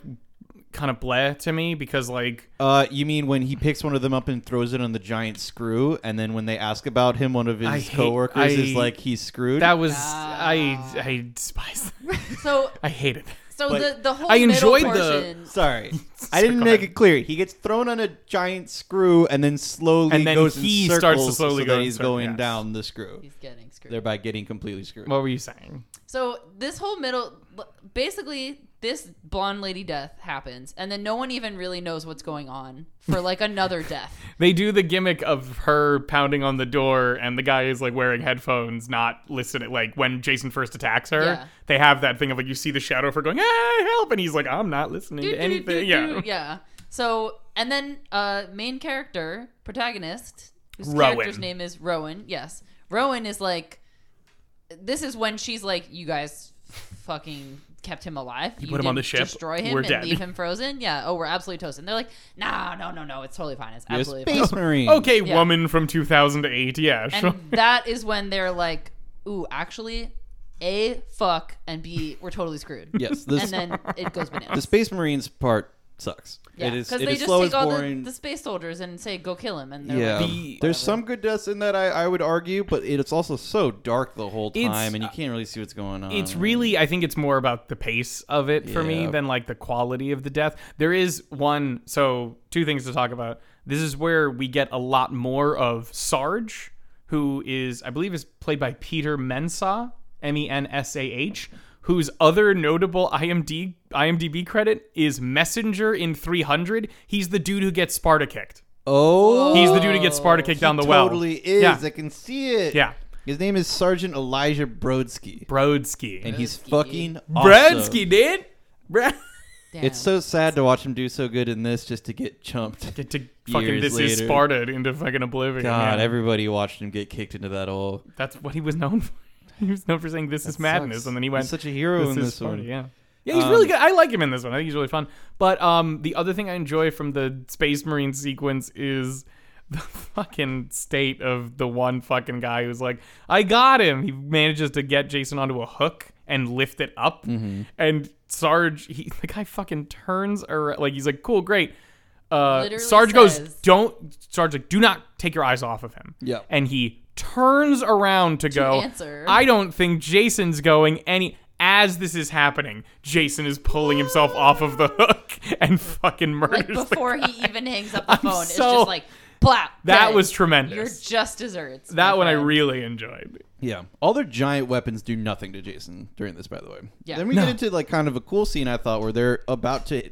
kind of bleh to me because like Uh, you mean when he picks one of them up and throws it on the giant screw, and then when they ask about him, one of his I hate- coworkers is like he's screwed. that was Ah. I I despise that. So, I hated that. So But the the whole I enjoyed the- Sorry, I didn't make it clear. He gets thrown on a giant screw and then slowly And then goes he in starts to slowly so go that he's circles, going yes. down the screw, he's getting screwed. thereby getting completely screwed. What were you saying? So this whole middle, basically, this blonde lady death happens, and then no one even really knows what's going on for like another death. They do the gimmick of her pounding on the door, and the guy is like wearing headphones, not listening. Like when Jason first attacks her, Yeah. they have that thing of like you see the shadow of her going, "Hey, help!" and he's like, "I'm not listening Do, to do, anything." do, yeah, do. yeah. So and then uh main character protagonist whose Rowan. character's name is Rowan. Yes, Rowan is like. This is when she's like, "You guys fucking kept him alive. You, put him on the ship. Destroy him We're and dead." leave him frozen. Yeah. Oh, we're absolutely toast." And they're like, "Nah, no, no, no. It's totally fine. It's You're a absolutely space fine." marine. Okay, Yeah. woman from 2008. Yeah, sure. And that is when they're like, "Ooh, actually, a fuck and b we're totally screwed." Yes, this, and then it goes bananas. the. Space Marines part sucks. Yeah, it is. because It they is just slow take as all the, boring. the space soldiers and say, "Go kill him," and they're yeah, like, The- there's some good deaths in that. I, I would argue, but it's also so dark the whole time, It's- and you uh, can't really see what's going on. it's really i think it's more about the pace of it for me Yeah. than like the quality of the death there is one so two things to talk about this is where we get a lot more of sarge who is i believe is played by peter mensah m-e-n-s-a-h whose other notable IMD, IMDb credit is messenger in 300 he's the dude who gets sparta kicked oh, he's the dude who gets sparta kicked he down the well totally is. yeah I can see it. yeah his name is Sergeant Elijah Brodsky, brodsky and he's Brodsky. fucking awesome. brodsky dude Bro- Damn. It's so sad to watch him do so good in this, just to get chumped. Get to fucking Years this is later. Sparta into fucking oblivion. God, yeah. everybody watched him get kicked into that hole. That's what he was known for. he was known for saying "This is madness," sucks. and then he went He's such a hero this in is this one. Yeah. Yeah, he's Um, really good. I like him in this one. I think he's really fun. But um, the other thing I enjoy from the Space Marine sequence is the fucking state of the one fucking guy who's like, I got him. He manages to get Jason onto a hook and lift it up. Mm-hmm. And Sarge, he, the guy fucking turns around. Like, he's like, cool, great. Uh, Literally Sarge goes, don't, Sarge, like, do not take your eyes off of him. Yeah. And he turns around to, go, answer. I don't think Jason's going any. As this is happening, Jason is pulling himself off of the hook and fucking murders Like the before guy. he even hangs up the I'm phone, it's just like, plap. That dead. was tremendous. You're just desserts. that my one I really enjoyed. Yeah. All their giant weapons do nothing to Jason during this, by the way. Yeah. Then we No. get into like kind of a cool scene I thought where they're about to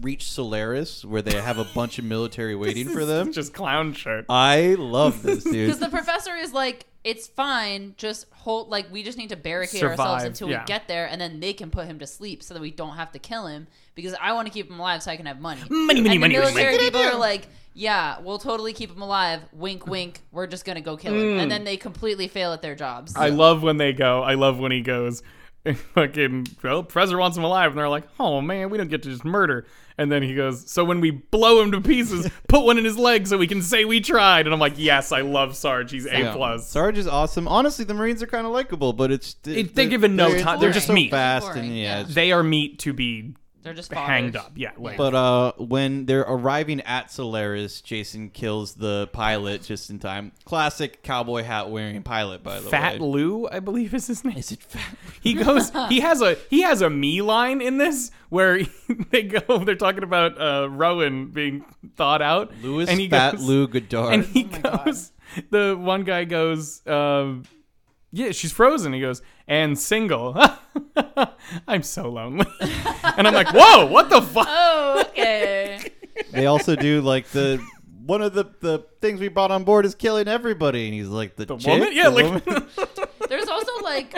reach Solaris, where they have a bunch of military waiting for them. Just clown shit. I love this, dude. Because the professor is like, it's fine. Just hold. Like we just need to barricade ourselves until yeah. we get there, and then they can put him to sleep, so that we don't have to kill him. Because I want to keep him alive, so I can have money. Money, money, and money, The money, military money. people are like, yeah, we'll totally keep him alive. Wink, wink. We're just gonna go kill him, and then they completely fail at their jobs. Mm. I love when they go. I love when he goes. Fucking well, Professor wants him alive, and they're like, "Oh man, we don't get to just murder." And then he goes, "So when we blow him to pieces, put one in his leg so we can say we tried." And I'm like, "Yes, I love Sarge. He's a Yeah. plus." Sarge is awesome. Honestly, the Marines are kind of likable, but it's It- they're given no time. They're just so meat. fast Boring, and yeah. yeah. it's- They are meat to be They're just hanged up. Yeah, like But uh, when they're arriving at Solaris, Jason kills the pilot just in time. Classic cowboy hat wearing pilot, by the way. Fat way. Lou, I believe is his name. Is it fat? He goes. he has a he has a me line in this where they go. They're talking about uh, Rowan being thawed out. Louis and he Fat goes, Lou Goddard. And he Oh my God. goes. The one guy goes. Um, yeah, she's frozen. He goes and single. I'm so lonely. and I'm like, whoa, what the fuck? Oh, okay. they also do like the one of the the things we brought on board is killing everybody, and he's like the, The chick? woman? Yeah, The like woman? There's also like,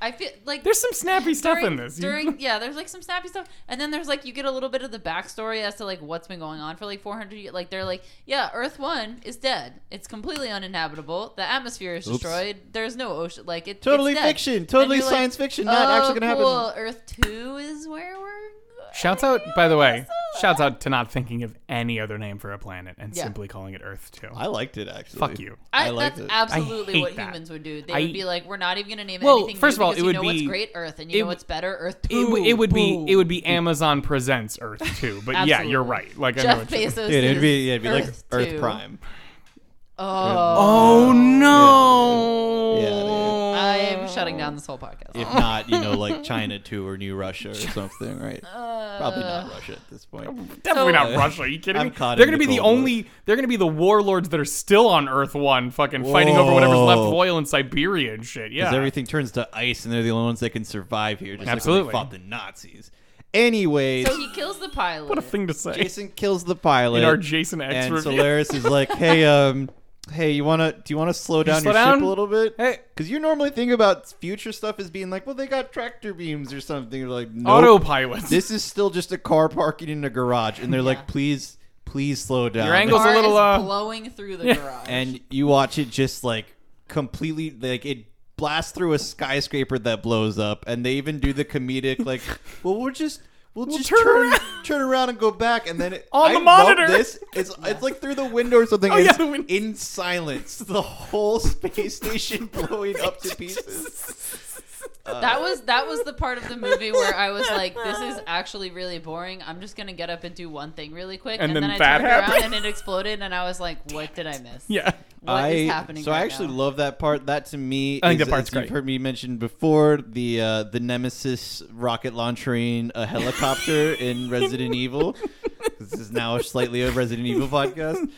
I feel like there's some snappy stuff during, in this. During yeah, there's like some snappy stuff, and then there's like you get a little bit of the backstory as to like what's been going on for like 400 years. Like they're like, yeah, Earth One is dead. It's completely uninhabitable. The atmosphere is Oops. destroyed. There's no ocean. Like it, totally it's dead. fiction, totally And you're like, science fiction, not oh, actually gonna cool. happen. Earth Two is where we're. Shouts out, by the way, shouts out to not thinking of any other name for a planet and Yeah. simply calling it Earth too. I liked it actually. Fuck you. I, I liked that's it. absolutely hate what that. humans would do. They I- would be like, "We're not even going to name it Well, anything." first new of all, because it would you know what's be- great Earth, and it you know w- what's better Earth It, Two. w- it would be it would be Amazon presents Earth 2. But yeah, you're Absolutely. right. Like I know Jeff what you're- Bezos. Dude, it'd be yeah, it'd be like Earth Earth Prime. Oh, Oh no. Yeah, dude. I'm shutting down this whole podcast. If not, you know, like China two or New Russia or something, right? Probably not Russia at this point. Definitely So- not Russia. Are you kidding I'm me? caught They're in gonna be the Cold War. only. They're gonna be the warlords that are still on Earth One, fucking fighting over whatever's left of Whoa. oil in Siberia and shit. Yeah. Because everything turns to ice, and they're the only ones that can survive here. Just Absolutely. like when they fought the Nazis. Anyways, So he kills the pilot. what a thing to say. Jason kills the pilot. in our Jason X and review. Solaris is like, "Hey, um, hey, you wanna? Do you wanna slow down slow your down? ship a little bit? Hey. because you normally think about future stuff as being like, well, they got tractor beams or something. You're like, nope. Autopilots. This is still just a car parking in a garage, and they're Yeah. like, please, please slow down. Your angle's Car a little, is uh, blowing through the Yeah. garage. and you watch it just like completely like it blasts through a skyscraper that blows up and they even do the comedic like well we'll just we'll, just turn turn around. turn around and go back and then it, On I the love monitor. this. It's it's like through the window or something. Oh, yeah, in silence. The whole space station blowing up to pieces that was that was the part of the movie where I was like, "This is actually really boring. I'm just gonna get up and do one thing really quick." And And, then then, I that turned happened. around and it exploded, and I was like, "What did I miss? yeah. What is I, happening?" So I actually now? love that part. That to me, I think is, that part's as you've heard me mention before the uh, the Nemesis rocket launching a helicopter in Resident Evil. This is now a slightly a Resident Evil podcast.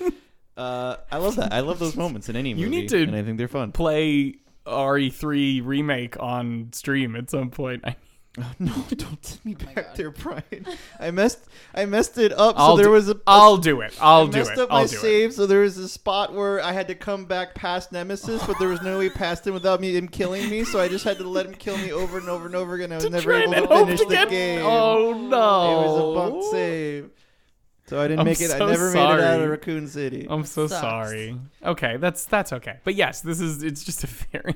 Uh, I love that. I love those moments in any movie. You need to and I think they're fun. Play RE3 remake on stream at some point. I, no, don't send me oh back Oh God. there, Brian. I messed. I messed it up. I'll so there do, was a. I'll do it. I'll I do messed it. up I'll my do it. save, so there was a spot where I had to come back past Nemesis, but there was no way past him without me him killing me. So I just had to let him kill me over and over and over again. I was To never able to finish to the game. Oh no! It was a bunk save, so I didn't I'm make it. I so never made it out of Raccoon City. I'm so Sucks. sorry. Okay, that's that's okay. But yes, this is it's just a very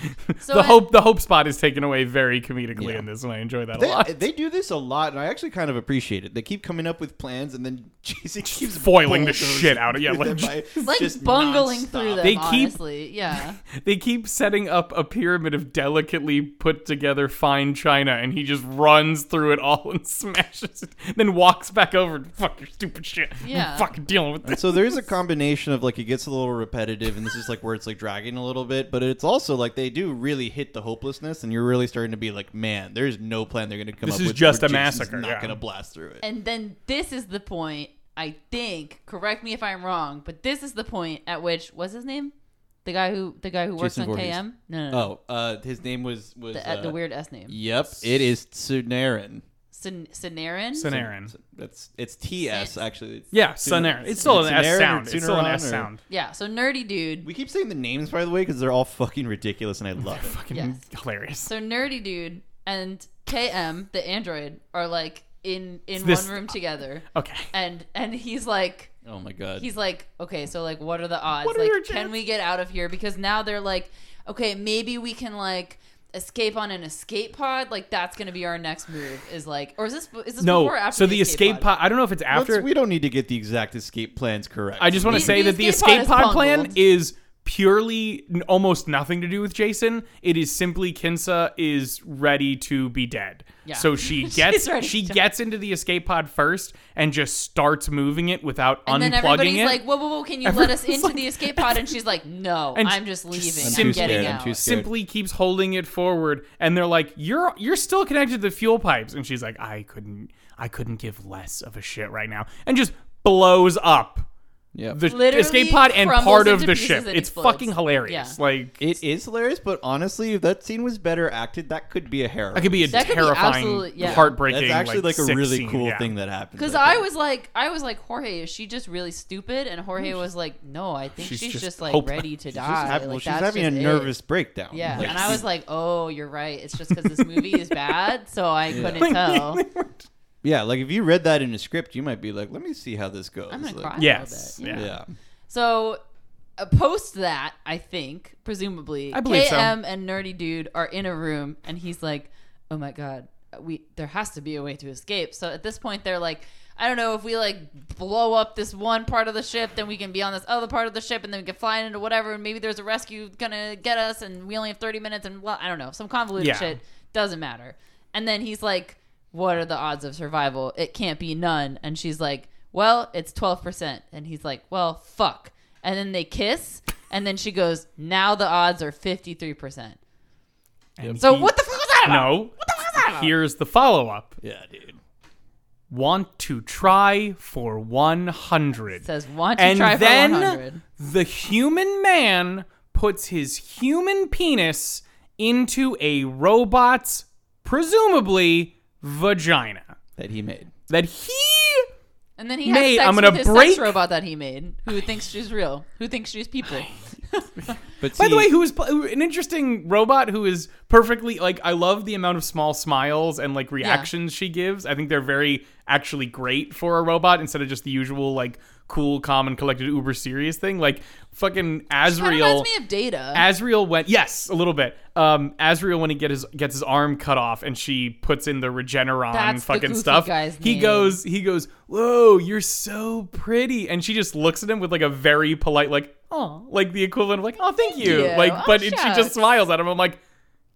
So the I- hope the hope spot is taken away very comedically Yeah. in this, and I enjoy that a lot. they do this a lot, and I actually kind of appreciate it. They keep coming up with plans, and then Jason keeps Foiling the shit out of- yeah, like- by like just bungling nonstop. through them. They keep- honestly, yeah. they keep setting up a pyramid of delicately put together fine china, and he just runs through it all and smashes it, then walks back over and fuck your stupid shit. I'm Yeah. fucking dealing with this. So there is a combination of like it gets a little repetitive, and this is like where it's like dragging a little bit, but it's also like they do really hit the hopelessness, and you're really starting to be like, man, there's no plan they're going to come This up is with. just a massacre, Not yeah. going to blast through it. And then this is the point, I think, correct me if I'm wrong, but this is the point at which what's his name? The guy who the guy who works Jason on Voorhees. KM? No, no, no. oh, uh, his name was was the, uh, the uh, weird S name. Yep, it is Sunarin. Sin- Sinarin? Sanarin. That's it's TS Sin- actually. It's Yeah, Sun- Sunarin. It's still an S Sunarin or sound. It's still an Sunaron S or- sound. Yeah, so nerdy dude. We keep saying the names by the way because they're all fucking ridiculous, and I love it. Fucking Yes. hilarious. So nerdy dude and KM, the android, are like in in This- one room together. Okay. And and he's like Oh my god. he's like, okay, so like, what are the odds? What are like, your can chances? we get out of here? Because now they're like, okay, maybe we can like escape on an escape pod. Like that's gonna be our next move. Is like, or is this is this No, before or after so the escape pod. I don't know if it's Let's- after. we don't need to get the exact escape plans correct. I just want to say the that the escape escape pod is pod plan is purely almost nothing to do with Jason. It is simply Kinsa is ready to be dead. Yeah. So she gets she to- gets into the escape pod first and just starts moving it without And then unplugging everybody's it. like, whoa, whoa, whoa, can you let us into like- the escape pod? And she's like, no, I'm just leaving. I'm getting I'm out. too simply keeps holding it forward and they're like you're you're still connected to the fuel pipes and she's like I couldn't I couldn't give less of a shit right now and just blows up Yeah. the Literally escape pod and crumbles part of into the pieces ship and it's explodes. fucking hilarious Yeah. like It is hilarious, but honestly, if that scene was better acted, that could be a harem. that could be a That could be terrifying absolutely- yeah. heartbreaking That's actually like, a sick really scene, cool yeah. thing that happened. Because like I that. was like, I was like, Jorge, is she just really stupid? And Jorge was like, No, I think She's she's, just just, like hopeless. ready to She's die. just hav- like, well, she's that's having a just it. nervous breakdown. Yeah, Like, and I was like, "Oh, you're right. It's just because this movie is bad, so I couldn't tell." Yeah, like if you read that in a script, you might be like, "Let me see how this goes." I'm gonna Like, cry. yes a little bit, yeah. Yeah. So, uh, post that, I think, presumably, I believe so. And Nerdy Dude are in a room, and he's like, "Oh my god, we there has to be a way to escape." So at this point, they're like. I don't know if we like blow up this one part of the ship, then we can be on this other part of the ship, and then we can fly into whatever, and maybe there's a rescue gonna get us, and we only have 30 minutes, and blah, I don't know, some convoluted Yeah. shit. Doesn't matter. And then he's like, "What are the odds of survival? It can't be none." And she's like, "Well, it's 12%." And he's like, "Well, fuck." And then they kiss, and then she goes, "Now the odds are 53%." And So he- what the fuck was that about? no What the fuck was that about? here's the follow-up Yeah, dude. want to try for 100 It says, "Want to and try for then 100." the human man puts his human penis into a robot's presumably vagina That he made. that he And then he Mate, has sex I'm gonna with his break- sex robot that he made, who thinks she's real, who thinks she's people. But by the way who is who- an interesting robot who is perfectly like i love the amount of small smiles and like reactions she gives i think they're very actually great for a robot instead of just the usual like cool calm and collected uber serious thing like fucking Kind of azrael reminds me of Data. Azrael went yes, a little bit. Um, Azrael when he get his gets his arm cut off and she puts in the Regeneron That's the fucking goofy stuff. guy's he name. goes he goes, "Whoa, you're so pretty," and she just looks at him with like a very polite like, "Oh," like the equivalent of like, "Oh, thank you," you. like, Oh, but it, she just smiles at him. I'm like,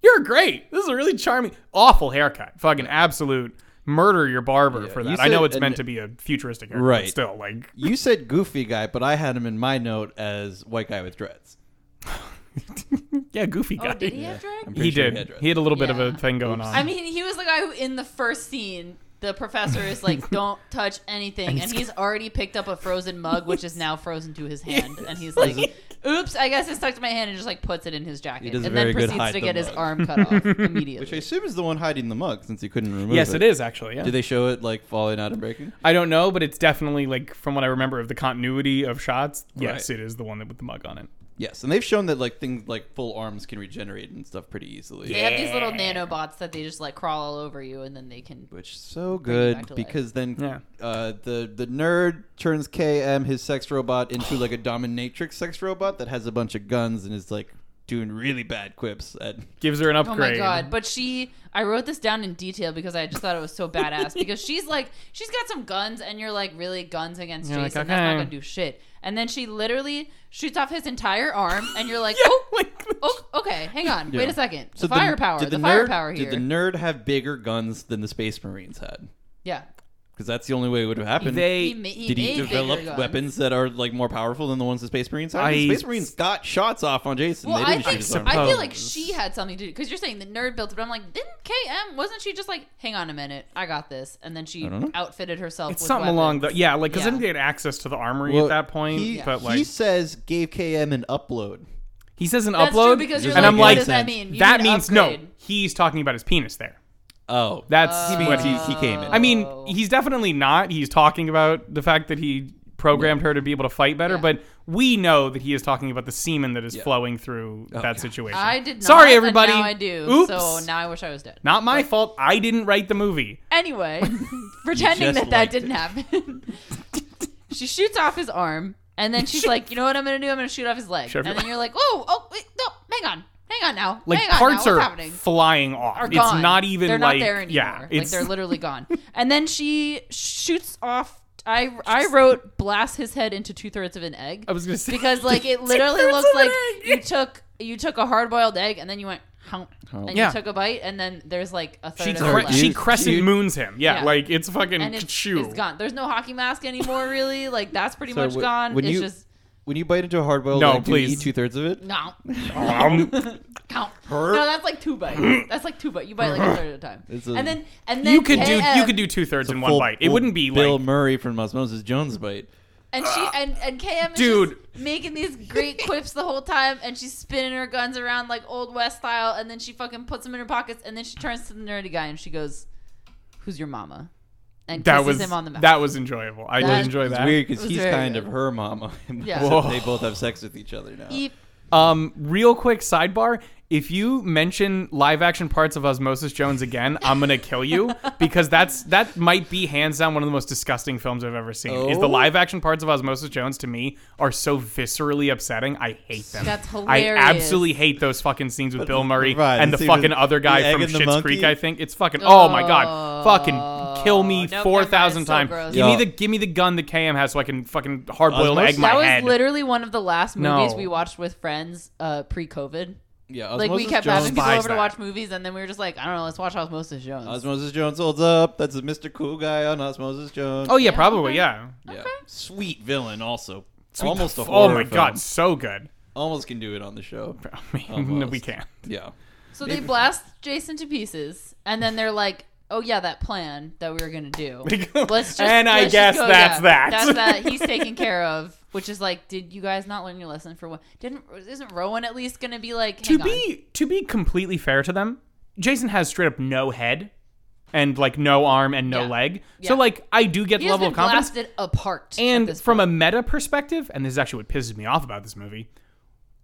"You're great. This is a really charming, awful haircut. Fucking absolute." Murder your barber for you that. I know said- it's meant to be a futuristic haircut, Right. but still, like, you said goofy guy, but I had him in my note as white guy with dreads. yeah, goofy oh, guy. oh, did he have drag? I'm He sure did. had. He had a little bit of a thing going on. I mean, he was the guy who, in the first scene, the professor is like, "Don't touch anything," and he's already picked up a frozen mug, which is now frozen to his hand, and he's like, "Oops, I guess it stuck to my hand," and just like puts it in his jacket, does a and very then good proceeds hide to the get his mug. arm cut off immediately. Which I assume is the one hiding the mug since he couldn't remove it. yes, it. it is actually. Yeah. Did they show it like falling out and breaking? I don't know, but it's definitely like from what I remember of the continuity of shots. Yes, Right. it is the one that with the mug on it. Yes, and they've shown that like things like full arms can regenerate and stuff pretty easily. They have these little nanobots that they just like crawl all over you, and then they can. Which is so back good to life. because then Yeah. uh, the the nerd turns KM his sex robot into like a dominatrix sex robot that has a bunch of guns and is like doing really bad quips at Gives her an upgrade. Oh my god! But she, I wrote this down in detail because I just thought it was so badass. Because she's like, she's got some guns, and you're like, really guns against You're like, Jason? That's not okay. gonna do shit. And then she literally shoots off his entire arm, and you're like, oh, Like, oh, okay, hang on, wait Yeah. a second. So the firepower, did the, nerd, firepower here. Did the nerd have bigger guns than the Space Marines had? yeah, Because that's the only way it would have happened. they he, ma- he did he made develop bigger guns. weapons that are like more powerful than the ones the Space Marines had? I- the Space Marines got shots off on Jason. Well, they I didn't shoot think his arm. I feel like she had something to do because you're saying the nerd built it, but I'm like, didn't KM? Wasn't she just like, hang on a minute, I got this, and then she I don't know. outfitted herself. it's with something weapons. along the yeah, like because Yeah. didn't they had access to the armory Well, at that point. He, but like he says gave KM an upload. he says an That's upload, true because you're and like, I'm what like, does that mean? You that mean means no. upgrade. He's talking about his penis there. Oh, That's oh. He what he, he came in. I mean, Oh. he's definitely not. He's talking about the fact that he programmed her to be able to fight better, Yeah. but we know that he is talking about the semen that is Yeah. flowing through oh, that God. situation. I did not. Sorry, everybody. now I do. Oops. So now I wish I was dead. Not my fault. I didn't write the movie. Anyway, pretending that that didn't it. happen, she shoots off his arm, and then she's like, "You know what I'm gonna do? I'm gonna shoot off his leg." Sure. And then you're like, "Oh, oh, wait, no, hang on, hang on now, Like hang on parts now, are happening?" flying off. Are it's gone. not even They're like not there anymore. yeah. like It's they're literally gone. And then she shoots off. I I wrote blast his head into two thirds of an egg I was gonna say because like it literally looks like egg. you took you took a hard boiled egg and then you went hump Hump. and Yeah. you took a bite and then there's like a third she of cre- left. she crescent dude. moons him. Yeah, Yeah. like it's fucking and it's, it's gone. There's no hockey mask anymore, really. Like that's pretty So much wh- gone. it's you- just when you bite into a hard boiled No, egg, do you please. eat two thirds of it. no, Um, count. No, that's like two bites. That's like two bites. You bite like a third at a time. It's a- and then and then you could do KM you could do two thirds in one Full- bite. It full wouldn't be Bill like Murray from Osmosis Jones bite. and she and and KM is Dude. just making these great quips the whole time, and she's spinning her guns around like old west style, and then she fucking puts them in her pockets, and then she turns to the nerdy guy and she goes, "Who's your mama?" And that kisses was him on the mouth. that was enjoyable. I That- did enjoy that. It's weird because was he's kind good. of her mama. Yeah. They both have sex with each other now. Eep. Um, real quick sidebar: if you mention live action parts of Osmosis Jones again, I'm gonna kill you because that's that might be hands down one of the most disgusting films I've ever seen. Is the Oh? live action parts of Osmosis Jones to me are so viscerally upsetting. I hate them. That's hilarious. I absolutely hate those fucking scenes with Bill Murray Right, and the the fucking other guy from and the Schitt's? Creek. I think it's fucking. Oh my god, fucking kill me Nope, never four mind, thousand it's so times. gross. Give me the give me the gun that KM has so I can fucking hard boiled egg my that was head. literally one of the last movies No. we watched with friends uh, pre-COVID. Yeah, like we kept Jones. having people Despise over to that. watch movies, and then we were just like, I don't know, let's watch Osmosis Jones. Osmosis Jones holds up. That's a Mr. Cool guy on Osmosis Jones. oh yeah, Yeah, probably okay. yeah. yeah. Sweet villain, also. Sweet- Almost a oh, horror. Oh my film. god, so good. Almost can do it on the show. I mean, no, Almost. we can't. Yeah. so they blast Jason to pieces, and then they're like, "Oh yeah, that plan that we were gonna do. Let's just and I let's just guess go, that's yeah, that. That's that. He's taken care of." Which is like, did you guys not learn your lesson for what? Didn't isn't Rowan at least gonna be like? to on. be to be completely fair to them, Jason has straight up no head and like no arm and no Yeah. leg. So like I do get he the level of confidence. blasted apart. And from a meta perspective, and this is actually what pisses me off about this movie.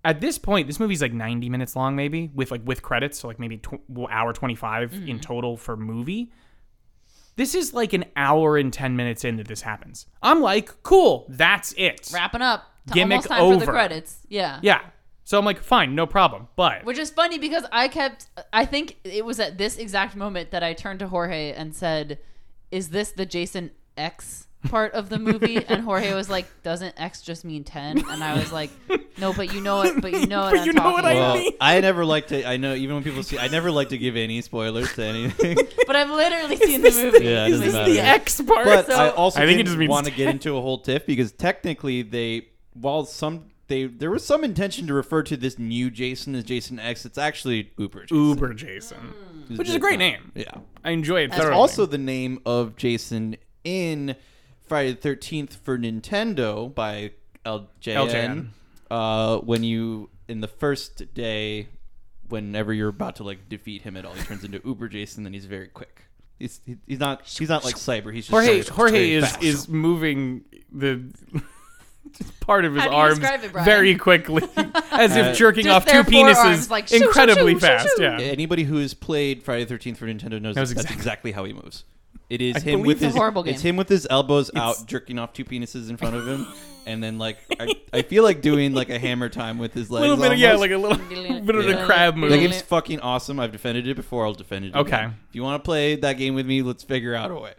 At this point, this movie's like 90 minutes long, maybe with like with credits, so like maybe tw- well, hour 25 Mm-hmm. in total for movie. This is like an hour and 10 minutes in that this happens. I'm like, cool, that's it. wrapping up. T- Gimmick almost time for over. the credits. Yeah. Yeah. So I'm like, fine, no problem. But Which is funny because I kept. I think it was at this exact moment that I turned to Jorge and said, "Is this the Jason X part of the movie?" And Jorge was like, "Doesn't X just mean 10? And I was like, "No, but you know it. But you know what But I'm you know talking what I about." Well, mean? I never like to. I know even when people see, I never like to give any spoilers to anything. But I've literally seen the movie. Yeah, it is doesn't this matter. the X part? But So- I also I think it didn't just means want to get into a whole tiff because technically they, while some they there was some intention to refer to this new Jason as Jason X. It's actually Uber. Jason. Uber Jason, Mm. which is a great name. Yeah. I enjoy it It's thoroughly. also the name of Jason in Friday the Thirteenth for Nintendo by LJN. LJN. Uh, when you in the first day, whenever you're about to like defeat him at all, he turns into Uber Jason. Then he's very quick. He's he- he's not he's not like Cyber. He's just Jorge very- Jorge very is fast. is moving the part of his How arms it, very quickly, as Uh, if jerking Just off two their forearms, penises like, shoo, shoo, incredibly shoo, shoo, fast. shoo. Yeah. Anybody who has played Friday the Thirteenth for Nintendo knows, Knows that's exactly. exactly how he moves. It is I him believe with it's a his horrible It's him with his elbows It's- out, jerking off two penises in front of him, and then like I, I feel like doing like a hammer time with his A legs. little bit, of, yeah, almost. like a little bit of a Yeah. crab That move. Like- game's fucking awesome. I've defended it before. I'll defend it. Okay. Again. If you want to play that game with me, let's figure out a way.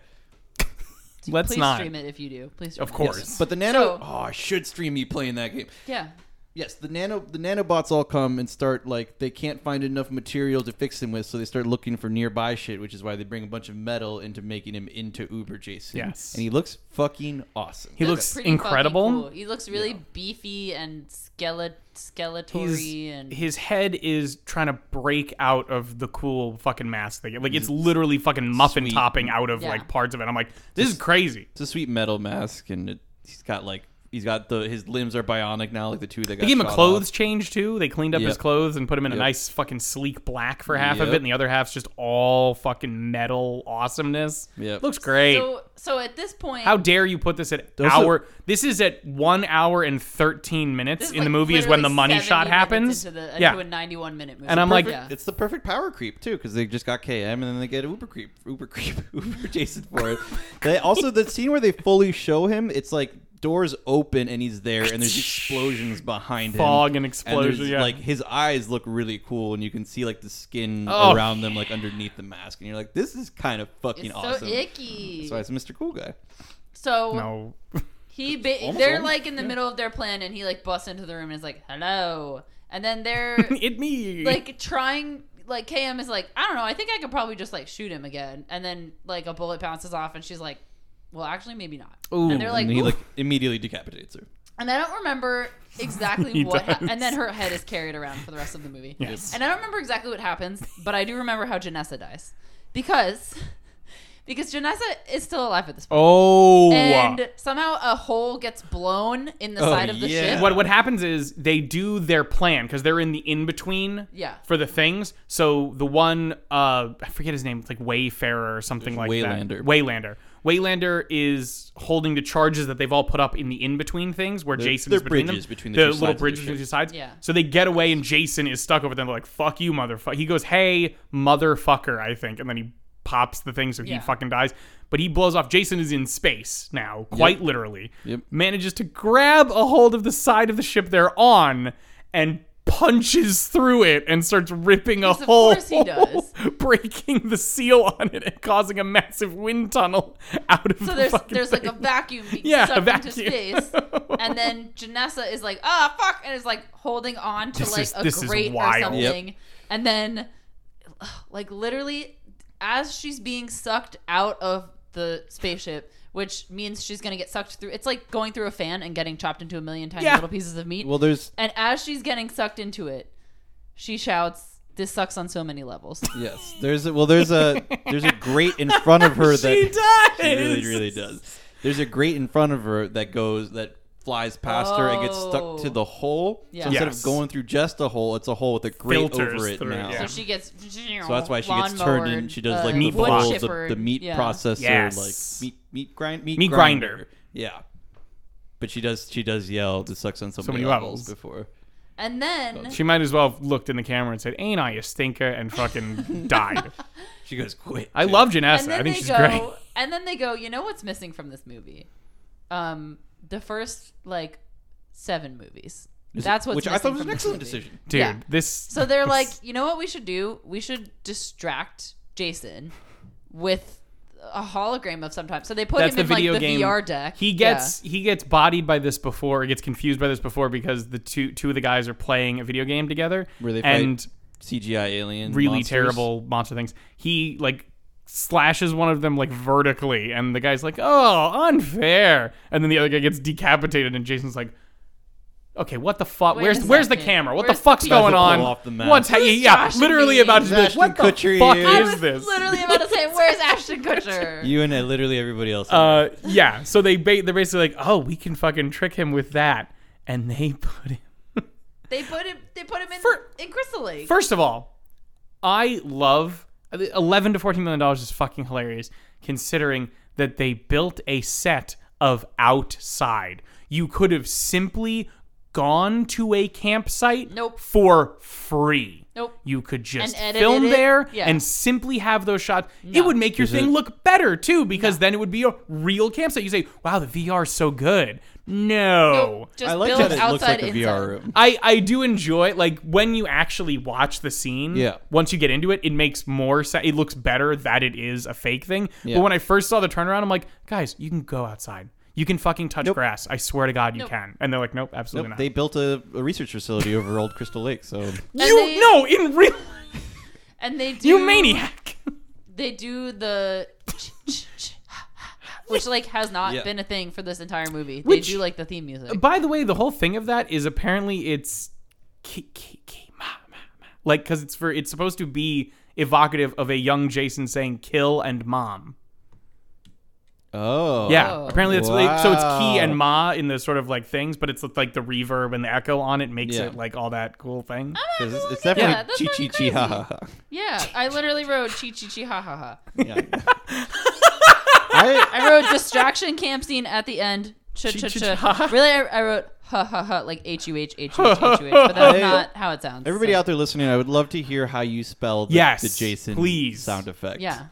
Let's Please not. stream it if you do. Please. Stream Of it. course. Yes. But the nano. So- oh, I should stream me playing that game. Yeah. Yes, the nano the nanobots all come and start like they can't find enough material to fix him with, so they start looking for nearby shit, which is why they bring a bunch of metal into making him into Uber Jason. Yes. and he looks fucking awesome. He looks pretty fucking incredible. cool. He looks really beefy and skelet skeletory He's, and his head is trying to break out of the cool fucking mask thing. Like it's literally fucking muffin Sweet. topping out of Yeah. like parts of it. I'm like, this is crazy. It's a sweet metal mask, and it, he's got like he's got the his limbs are bionic now, like the two that got They gave him a clothes off. change too. They cleaned up his clothes and put him in a nice fucking sleek black for half of it, and the other half's just all fucking metal awesomeness. Yeah, Looks great. so so at this point How dare you put this at Those hour? This is at one hour and thirteen minutes this is in the movie is when the money shot happens. into, the, into yeah, a 91 minute movie. And I'm like- yeah. It's the perfect power creep too, because they just got KM and then they get Uber creep, Uber creep, Uber Jason for it. They also the scene where they fully show him, it's like doors open and he's there, and there's explosions behind him, Fog and there's, explosion. yeah, Like his eyes look really cool, and you can see like the skin Oh. around them, like underneath the mask, and you're like, this is kind of fucking it's awesome. so icky. That's why it's Mr. Cool Guy. so no. he ba- they're almost, like in the middle of their plan, and he like busts into the room and is like, "Hello," and then they're it me. like trying. Like KM is like, I don't know. I think I could probably just like shoot him again, and then like a bullet bounces off, and she's like, "Well, actually, maybe not." Ooh. and they're like, and he "Oof." like immediately decapitates her. And I don't remember exactly He what. Ha- does. and then her head is carried around for the rest of the movie. Yes. And I don't remember exactly what happens, but I do remember how Janessa dies, because because Janessa is still alive at this point. oh. And somehow a hole gets blown in the Oh, side of the yeah. ship. what what happens is they do their plan because they're in the in between Yeah. for the things. So the one uh I forget his name, it's like Wayfarer or something like Waylander. that. Waylander. Waylander is holding the charges that they've all put up in the in between things where They're- Jason they're is between bridges them. between the two little sides of the bridges between the two sides. Yeah. So they get away and Jason is stuck over them. They're like, "Fuck you, motherfucker." He goes, "Hey, motherfucker," I think, and then he pops the thing so he Yeah. fucking dies. But he blows off. Jason is in space now, quite literally. Yep. Manages to grab a hold of the side of the ship they're on and punches through it and starts ripping a of hole, course he does. breaking the seal on it and causing a massive wind tunnel out of so the there's fucking there's like a vacuum being Yeah, a sucked into space, and then Janessa is like, ah, fuck, and is like holding on to This like is- a this is grate or wild. something, and then like literally as she's being sucked out of the spaceship. Which means she's gonna get sucked through. It's like going through a fan and getting chopped into a million tiny Yeah. little pieces of meat. Well, there's And as she's getting sucked into it, she shouts, "This sucks on so many levels." yes, there's a, well, there's a there's a grate in front of her that she does. She really, really does. There's a grate in front of her that goes that flies past her and gets stuck to Oh. the hole. Yeah. So instead Yes. of going through just a hole, it's a hole with a grate Filters over it through now. yeah. So she gets. So that's why she gets turned in. She does uh, like meat the wood balls, the, chippered, the meat yeah. processor, Yes. like meat meat grind meat, Meat grinder. Yeah, but she does she does yell "This sucks on so, So many, many levels, levels. before. And then She might as well have looked in the camera and said, "Ain't I a stinker?" and fucking died. She goes quit. I too. love and Janessa. then I think they she's go, great. and then they go. You know what's missing from this movie? Um, the first like seven movies. Is That's what's which I missing thought was from an this excellent movie. decision. Dude, Yeah. this. So they're like, you know what we should do? We should distract Jason with a hologram of some type. So they put that's him the in video like the game. VR deck. He gets he gets bodied by this before, or gets confused by this before because the two two of the guys are playing a video game together, Where they and CGI alien, really monsters. terrible monster things. He like slashes one of them like vertically, and the guy's like, "Oh, unfair!" And then the other guy gets decapitated, and Jason's like. Okay, what the fuck? Wait Where's a where's the second. camera? What Where's the fuck's the going people? on? Pull off the mask. What's Who's yeah? Josh Literally me? about to be like, Ashton what the Kutcher fuck here. I is was this? literally about to say, "Where's Ashton Kutcher?" You and uh, literally everybody else. Uh, yeah. So they ba- they're basically like, oh, we can fucking trick him with that, and they put him. They put him. They put him in For- in Crystal Lake. First of all, I love eleven to fourteen million dollars is fucking hilarious, considering that they built a set of outside. You could have simply gone to a campsite Nope. for free. Nope. You could just edit film it, there yeah. and simply have those shots. It would make your Is thing it- look better too, because then it would be a real campsite. You say, "Wow, the VR is so good." No. Nope. Just I like build that it looks like a inside. VR room. I, I do enjoy like when you actually watch the scene. Yeah. Once you get into it, it makes more sense. It looks better that it is a fake thing. Yeah. But when I first saw the turnaround, I'm like, guys, you can go outside. You can fucking touch Nope. grass. I swear to God, you Nope. can. And they're like, nope, absolutely Nope, not. they built a, a research facility over Old Crystal Lake, so you they- no in real. And they do You maniac. They do the which like has not Yeah. been a thing for this entire movie. Which- they do like the theme music. By the way, the whole thing of that is apparently it's ki, ki, ki, ma, ma, ma. like because it's for it's supposed to be evocative of a young Jason saying "kill" and "mom." Oh Yeah, Oh. apparently it's like, so it's key and ma in the sort of like things, but it's like the reverb and the echo on it makes Yeah. it like all that cool thing. 'Cause it's, it's definitely that's chi chi fucking chi ha ha crazy. ha. Yeah, I literally wrote chi chi chi ha ha ha. Yeah. I I wrote distraction camp scene at the end. Ch ch ch. Chi-chi-cha. Really, I, I wrote ha ha ha like h u h h u h h u h, but that's I- not how it sounds. everybody so- out there listening, I would love to hear how you spell the, Yes, the Jason please. sound effect. Yeah,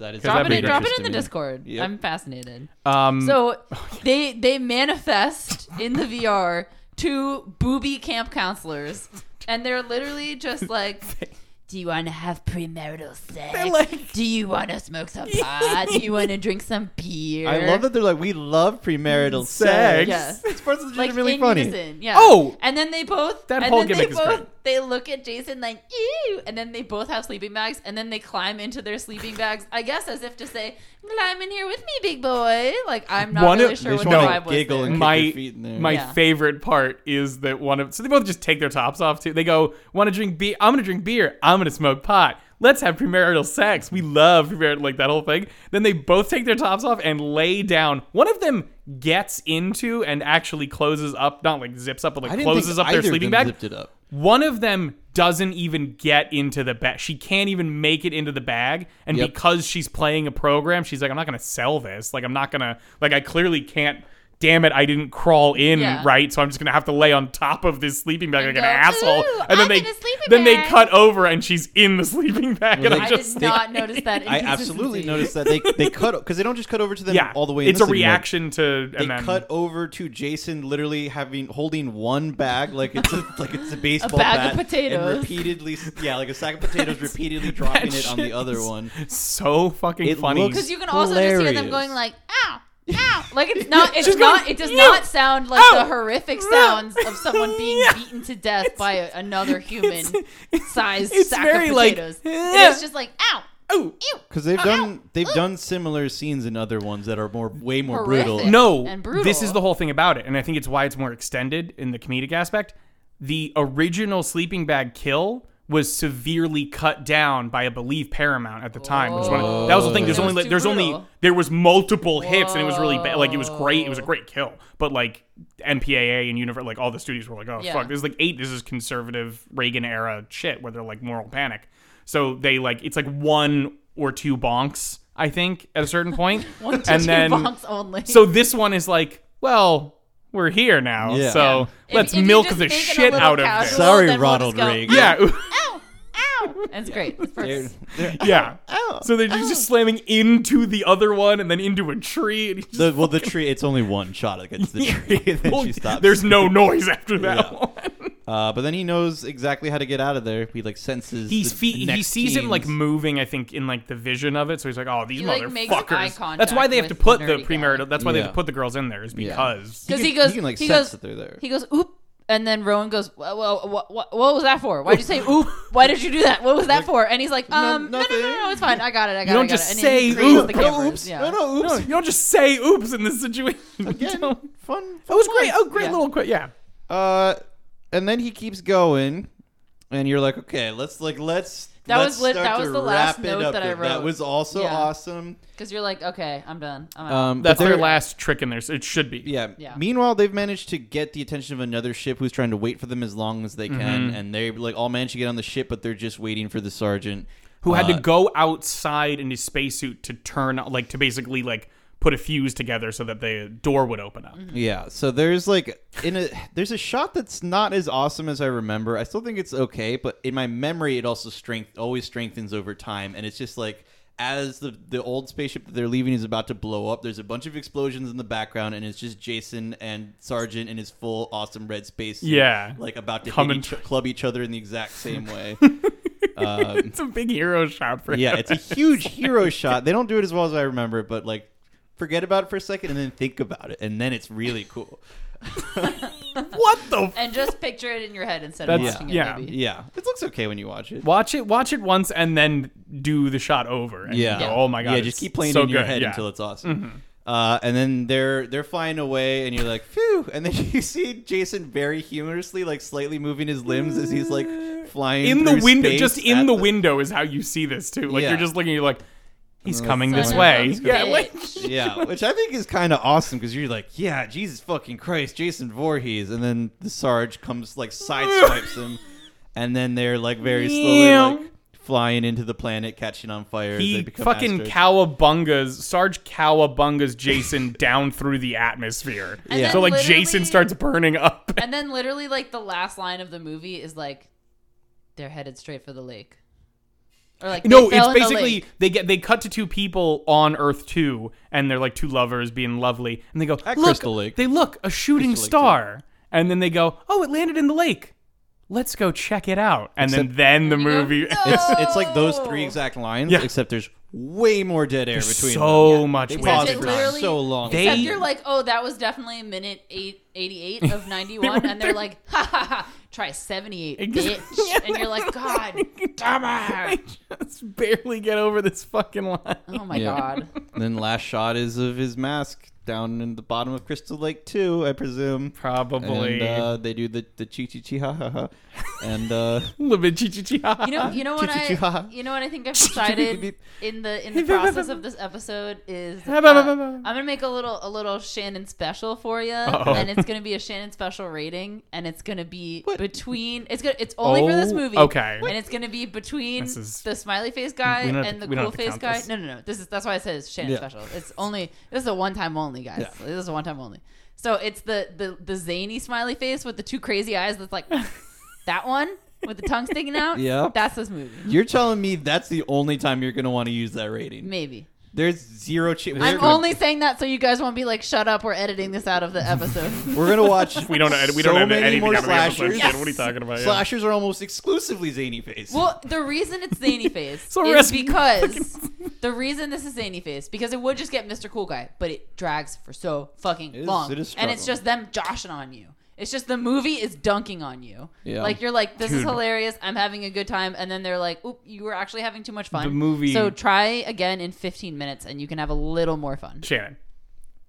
that is Drop it, drop it in the. Discord. Yep. I'm fascinated. Um, So they they manifest in the VR two booby camp counselors, and they're literally just like, "Do you want to have premarital sex? like- Do you want to smoke some pot? Do you want to drink some beer?" I love that they're like, we love premarital Sex. sex. Yeah. This part's like really in funny. unison, yeah. Oh! and then they both That and whole then they is both great. they look at Jason like ew, and then they both have sleeping bags, and then they climb into their sleeping bags. I guess as if to say, "Climb in here with me, big boy." Like I'm not One of- really they sure They what just the want vibe to was. giggle there. and kick My- feet in there. my Yeah. favorite part is that one of so they both just take their tops off too. They go, "Want to drink beer? I'm gonna drink beer. I'm gonna smoke pot. Let's have premarital sex. We love premarital like that whole thing." Then they both take their tops off and lay down. One of them gets into and actually closes up, not like zips up, but I like didn't closes up their of sleeping them bag. Zipped it up. One of them doesn't even get into the bag. She can't even make it into the bag. And Yep. because she's playing a program, she's like, I'm not going to sell this. Like, I'm not going to, like, I clearly can't. Damn it, I didn't crawl in Yeah. right, so I'm just gonna have to lay on top of this sleeping bag And like an asshole. And then I'm they in a sleeping then they cut over and she's in the sleeping bag, Well, and they- I I just did not notice that. I absolutely noticed that they they cut because they don't just cut over to them yeah, all the way. In it's the a sleeping bag. reaction to They and then cut over to Jason literally having holding one bag like it's a, like it's a baseball bag of potatoes. and repeatedly yeah like a sack of potatoes repeatedly dropping it on the other one. so fucking It funny. looks- Because you can also just hear them going like, "Ow, ow!" Like it's not. It's She's not. going, It does "Ew, not sound like ow, the horrific sounds of someone being Yeah. beaten to death by a, another human sized it's sack very of like, potatoes. "Eh." It's just like, "Ow, Ooh. ew." Because they've Ow, done ow, they've ow. done similar scenes in other ones that are more way more Horrific. brutal. No, and brutal. this is the whole thing about it, and I think it's why it's more extended in the comedic aspect. The original sleeping bag kill was severely cut down by, I believe, Paramount at the time. Which one of- that was the thing. There's oh. only like, there's only there was multiple hits, and it was really bad. Like it was great. It was a great kill, but like MPAA and Univer, like all the studios were like, oh Yeah. fuck, this is like eight. This is conservative Reagan era shit where they're like moral panic. So they like it's like one or two bonks. I think at a certain point, One to and two then bonks only. so this one is like, well, we're here now, Yeah. so If- let's if you milk the make it a shit little out of casual, this. Sorry, then we'll Ronald just Reagan. Yeah, Ow, ow. That's great. They're- first- they're- yeah. Ow, So they're just, just slamming into the other one and then into a tree. And The, well, the tree. It's only one shot against the tree, and then Well, she stops. There's no noise after that Yeah. One. Uh, but then he knows exactly how to get out of there. He like senses. He's the fe- he next sees him like moving. I think in like the vision of it. So he's like, oh, these He, like, makes motherfuckers. that's why contact they have to with put the the nerdy guy. premarital. That's why they have Yeah. to put the girls in there is Yeah. because Because can- he goes, he can, like, he sense goes, that they're there. He goes, oop, and then Rowan goes, well, well what, what, what was that for? Why did you say oop? Why did you do that? What was that for? And he's like, um, no, no, no, nothing. no, it's fine. I got it. I got it. You don't it. I got just it. And say he grades oop. No, cameras. oops. Yeah. No, no, oops. no, you don't just say oops in this situation. You Again, don't- fun. That was great. Oh, great Yeah. little quick. Yeah. Uh, and then he keeps going, and you're like, okay, let's like let's. That let's was lit- start that was the last note up that I wrote. That was also Yeah. awesome. Because you're like, okay, I'm done. I'm out. Um, That's but their they're- last trick in there. So it should be. Yeah. Yeah. Meanwhile, they've managed to get the attention of another ship who's trying to wait for them as long as they Mm-hmm. can, and they like all managed to get on the ship, but they're just waiting for the sergeant who had Uh, to go outside in his spacesuit to turn like to basically like put a fuse together so that the door would open up. Yeah, so there's like in a there's a shot that's not as awesome as I remember. I still think it's okay, but in my memory, it also strength always strengthens over time, and it's just like as the the old spaceship that they're leaving is about to blow up. There's a bunch of explosions in the background, and it's just Jason and Sergeant in his full awesome red space. suit, Yeah. like about to hit Coming each, tr- club each other in the exact same way. um, It's a big hero shot for yeah, him. it's a huge hero shot. They don't do it as well as I remember, but like forget about it for a second and then think about it, and then it's really cool. what the f- And just picture it in your head instead of That's- watching it. yeah. Maybe. Yeah, it looks okay when you watch it. Watch it watch it once and then do the shot over. And Yeah. go, oh my god. Yeah, it's just keep playing so it in your good." head Yeah. Mm-hmm. until it's awesome. Uh, and then they're they're flying away, and you're like, phew. And then you see Jason very humorously, like slightly moving his limbs as he's like flying in the through window space just in at the window is how you see this too. Like Yeah. you're just looking you're like he's Uh, coming this way. Yeah, like yeah, which I think is kind of awesome because you're like, yeah, Jesus fucking Christ, Jason Voorhees, and then the Sarge comes like sideswipes him, and then they're like very slowly Yeah. like flying into the planet, catching on fire. as they he become fucking astros. cowabungas Sarge cowabungas Jason down through the atmosphere. And Yeah. So like Jason starts burning up. And then literally like the last line of the movie is like, they're headed straight for the lake. Or like No, it's fell in the basically they get they cut to two people on Earth two, and they're like two lovers being lovely, and they go, At look, Crystal Lake. they look a shooting Crystal star, and then they go, oh, it landed in the lake. Let's go check it out, and Except- then then the movie. "No!" It's it's like those three exact lines, Yeah. except there's way more dead air There's between so them. much They wasted paused for it literally- so long. They- Except you're like, oh, that was definitely a minute eight, 88 of 91. and they're like, ha ha ha, try 78, Exactly. bitch. And you're like, God damn I it. just barely get over this fucking line. Oh my Yeah. God. And then last shot is of his mask down in the bottom of Crystal Lake too, I presume. Probably. And uh, they do the the chi chi chi ha ha ha, and uh, little bit chi-chi-chi. You know, you know what I, you know what I think I've decided in the in the process of this episode is uh, I'm gonna make a little a little Shannon special for you, and it's gonna be a Shannon special rating, and it's gonna be What? between it's gonna it's only for this Oh, movie, okay. and it's gonna be between is- the smiley face guy we don't have and to- the cool face guy. this. No, no, no. This is that's why I said it's Shannon Yeah. special. It's only this is a one time only, guys. Yeah. This is a one time only. So it's the the the zany smiley face with the two crazy eyes. That's like that one with the tongue sticking out. Yeah, that's this movie. you're telling me that's the only time you're gonna want to use that rating. Maybe. There's zero chance. I'm only saying that so you guys won't be like, "Shut up, we're editing this out of the episode." We're gonna watch. We don't edit- we so don't edit many anything more out of the episode. slashers. Shit, what are you talking about? Yeah. Slashers are almost exclusively zany face. well, the reason it's zany face So is rest- because the reason this is zany face because it would just get Mr. Cool Guy, but it drags for so fucking It is- long, it is and it's just them joshing on you. It's just the movie is dunking on you. Yeah. Like you're like, this is hilarious. I'm having a good time, and then they're like, "Oop, you were actually having too much fun." The movie- So try again in 15 minutes, and you can have a little more fun. Shannon,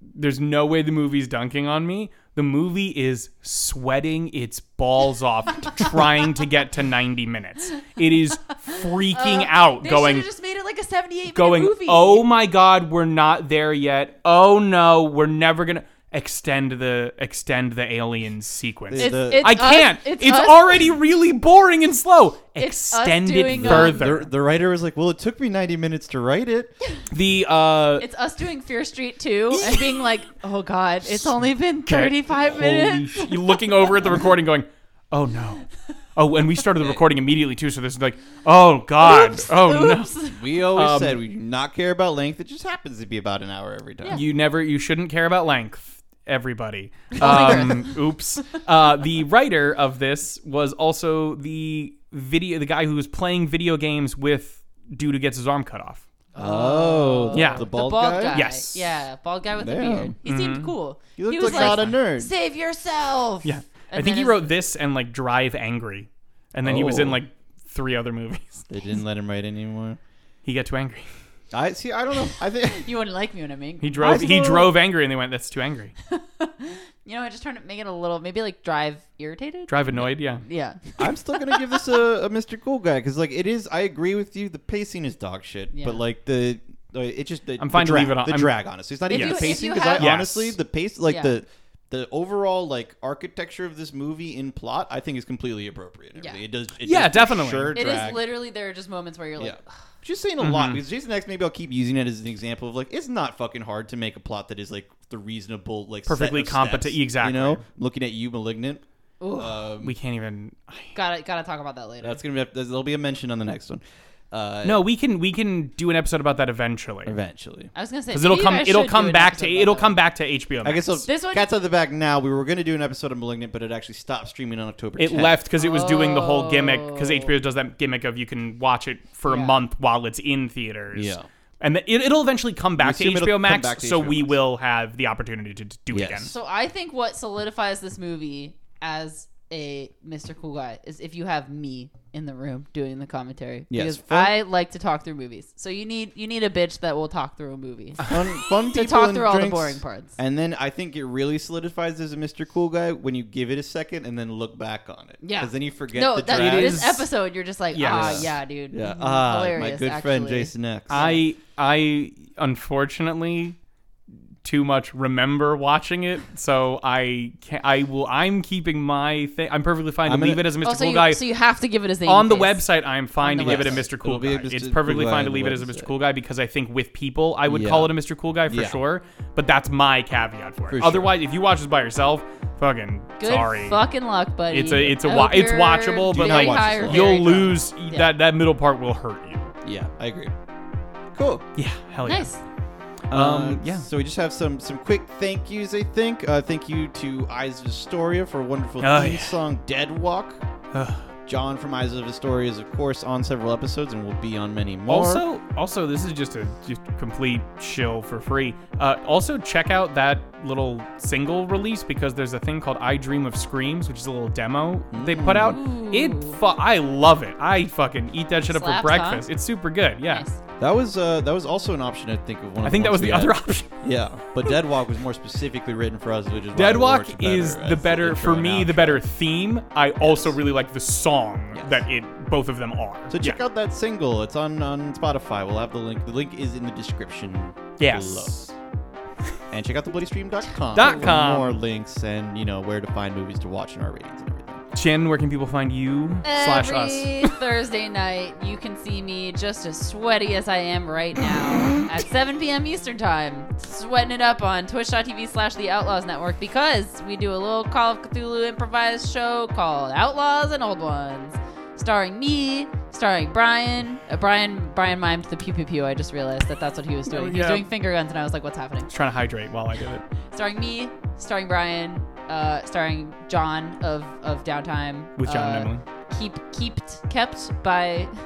there's no way the movie's dunking on me. The movie is sweating its balls off trying to get to 90 minutes. It is freaking out, Uh, They going, just made it like a 78 going. minute movie. Oh my God, we're not there yet. Oh no, we're never gonna extend the extend the aliens sequence. It's- It's, the- I can't. it's It's, us- already really boring and slow. It's Extend it um, further. the, the writer was like, "Well, it took me 90 minutes to write it." the uh, It's us doing Fear Street 2 and being like, oh God, it's only been 35 Holy minutes. sh- you looking over at the recording, going, "Oh no." Oh, and we started the recording immediately too. So this is like, "Oh God, Oops, oh oops. We always Um, said we do not care about length. It just happens to be about an hour every time. no!" You never, you shouldn't care about length. Everybody. Um, oops. Uh, the writer of this was also the video, the guy who was playing video games with dude who gets his arm cut off. Oh, Yeah. the The bald, bald guy. guy. Yes. Yeah, bald guy with a Damn. beard. He seemed cool. He looked was like not a nerd. Save yourself. Yeah, I think he wrote this and like Drive Angry, and then he was in Oh. like three other movies. They didn't let him write anymore. He got too angry. I see. I don't know. I think You wouldn't like me when I'm angry. He drove. I He drove angry, and they went, "That's too angry." You know, I just trying to make it a little, maybe like drive irritated. Drive annoyed. Yeah. Yeah. I'm still gonna give this a, a Mr. Cool Guy because like it is. I agree with you. The pacing is dog shit, Yeah. but like the. like, It just the, I'm fine the to drag, leave it on- The I'm- drag, honestly, it's not If even you- the if pacing you because I have- Yes. honestly the pace, like Yeah. the the overall like architecture of this movie in plot, I think is completely appropriate. and Yeah. everything. It does. It Yeah, does definitely. Sure It is drag. literally, there are just moments where you're like, Yeah. Just saying a lot because Jason X. Maybe I'll keep using it as an example of like it's not fucking hard to make a plot that is like the reasonable like set Perfectly of competent- steps, exactly. You know, looking at you, malignant. Um, We can't even. gotta gotta talk about that later. that's gonna be there'll be a mention on the next one. Uh, No, we can we can do an episode about that eventually eventually. I was gonna say because it'll maybe come I it'll should do come an back to episode about it'll that. come back to HBO. Max. I guess I'll, This one- cats on the back now. We were gonna do an episode of Malignant, but it actually stopped streaming on October. it 10th. left because it was doing the whole gimmick because Oh. HBO does that gimmick of you can watch it for a month while it's in theaters. Yeah. And th- it, it'll eventually come back to assume it'll HBO come Max, back to so HBO we Max. will have the opportunity to, to do Yes. it again. So I think what solidifies this movie as a Mr. Cool Guy is if you have me in the room doing the commentary. Yes, Because fun- I like to talk through movies. So you need you need a bitch that will talk through a movie. fun, fun to people talk and through all the boring parts. And then I think it really solidifies as a Mr. Cool Guy when you give it a second and then look back on it. Yeah. Because then you forget no, the that, drag. this episode you're just like, Yes. ah, yeah, dude. Yeah. Mhm. Ah, my Hilarious, good friend. Jason X. I I unfortunately too much remember watching it, so I can I will I'm keeping my thing. I'm perfectly fine to I'm gonna- leave it as a Mr. Oh, so, Cool you, Guy. so you have to give it a name on the face. website, I'm fine to the give it a website. Mr. Cool It'll be a Guy. Mr. It's Cool perfectly Guy fine to on leave it as a Mr. website. Cool Guy because I think with people, I would Yeah. call it a Mr. Cool Guy for Yeah. sure. But that's my caveat for it. For sure. Otherwise, if you watch this by yourself, fucking Good sorry. fucking luck, buddy. It's a it's a I wa- hope it's you're watchable, but very not high or watchable. you'll very low. lose Yeah. that that middle part will hurt you. yeah, I agree. Cool. Yeah, hell yeah. Nice. Um, Uh, yeah. So we just have some some quick thank yous. I think. Uh, thank you to Eyes of Astoria for a wonderful Oh, theme yeah. song, "Dead Walk." Ugh. John from Eyes of Astoria is, of course, on several episodes and will be on many more. Also, also, this is just a just complete shill for free. Uh, also, check out that little single release because there's a thing called "I Dream of Screams," which is a little demo they put out. It, fu- I love it. I fucking eat that shit up for breakfast. It's super good. Yeah, Nice. that was uh, that was also an option. I think of one. Of I think that was we the other option. Yeah, but Dead Walk was more specifically written for us, which is why Dead it Walk better is the better intro for me. The better theme. I also really like the song Yes. that it both of them are. So check Yeah. out that single. It's on on Spotify. We'll have the link. The link is in the description. Yes. Below. And check out thebloodystream.com Dot for com. more links and you know where to find movies to watch and our ratings and everything. Jen, where can people find you slash us? Every Thursday night, you can see me just as sweaty as I am right now at 7 p.m. Eastern Time, sweating it up on twitch.tv slash The Outlaws Network because we do a little Call of Cthulhu improvised show called Outlaws and Old Ones, starring me, starring Brian. Uh, Brian Brian mimed the pew pew pew. I just realized that that's what he was doing. Oh, He was doing finger guns, and I was like, "What's happening?" Trying to hydrate while I did it. starring me, starring Brian, uh, starring John of of Downtime With John uh, and Emily. Keep kept kept by.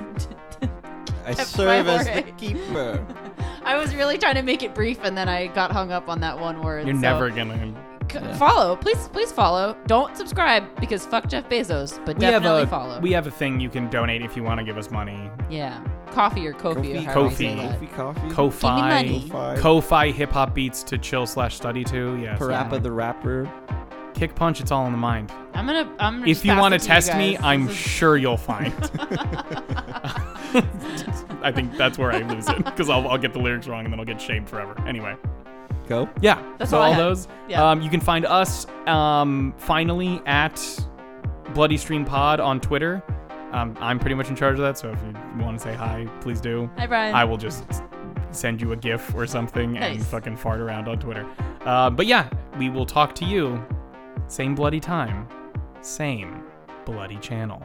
I Kept serve by as the keeper. I was really trying to make it brief, and then I got hung up on that one word. You're so- never gonna. C- Yeah. follow, please, please follow. Don't subscribe because fuck Jeff Bezos, but We have definitely a follow. we have a thing you can donate if you want to give us money. yeah, coffee or Kofi, or Kofi, however you Kofi. say that. Kofi Coffee. Ko-fi, money. Ko-fi. Ko-fi hip hop beats to chill slash study to. Yes. Parappa the rapper. Kick punch. It's all in the mind. I'm gonna, I'm gonna. If just you want to you test me. I'm sure you'll find. I think that's where I lose it because I'll, I'll get the lyrics wrong and then I'll get shamed forever. Anyway. Go. Yeah, That's so all all those. Yeah. Um, you can find us um, finally at Bloody Stream Pod on Twitter. Um, I'm pretty much in charge of that, so if you want to say hi, please do. Hi, Brian. I will just send you a GIF or something and fucking fart around on Twitter. Uh, but yeah, we will talk to you same bloody time, same bloody channel.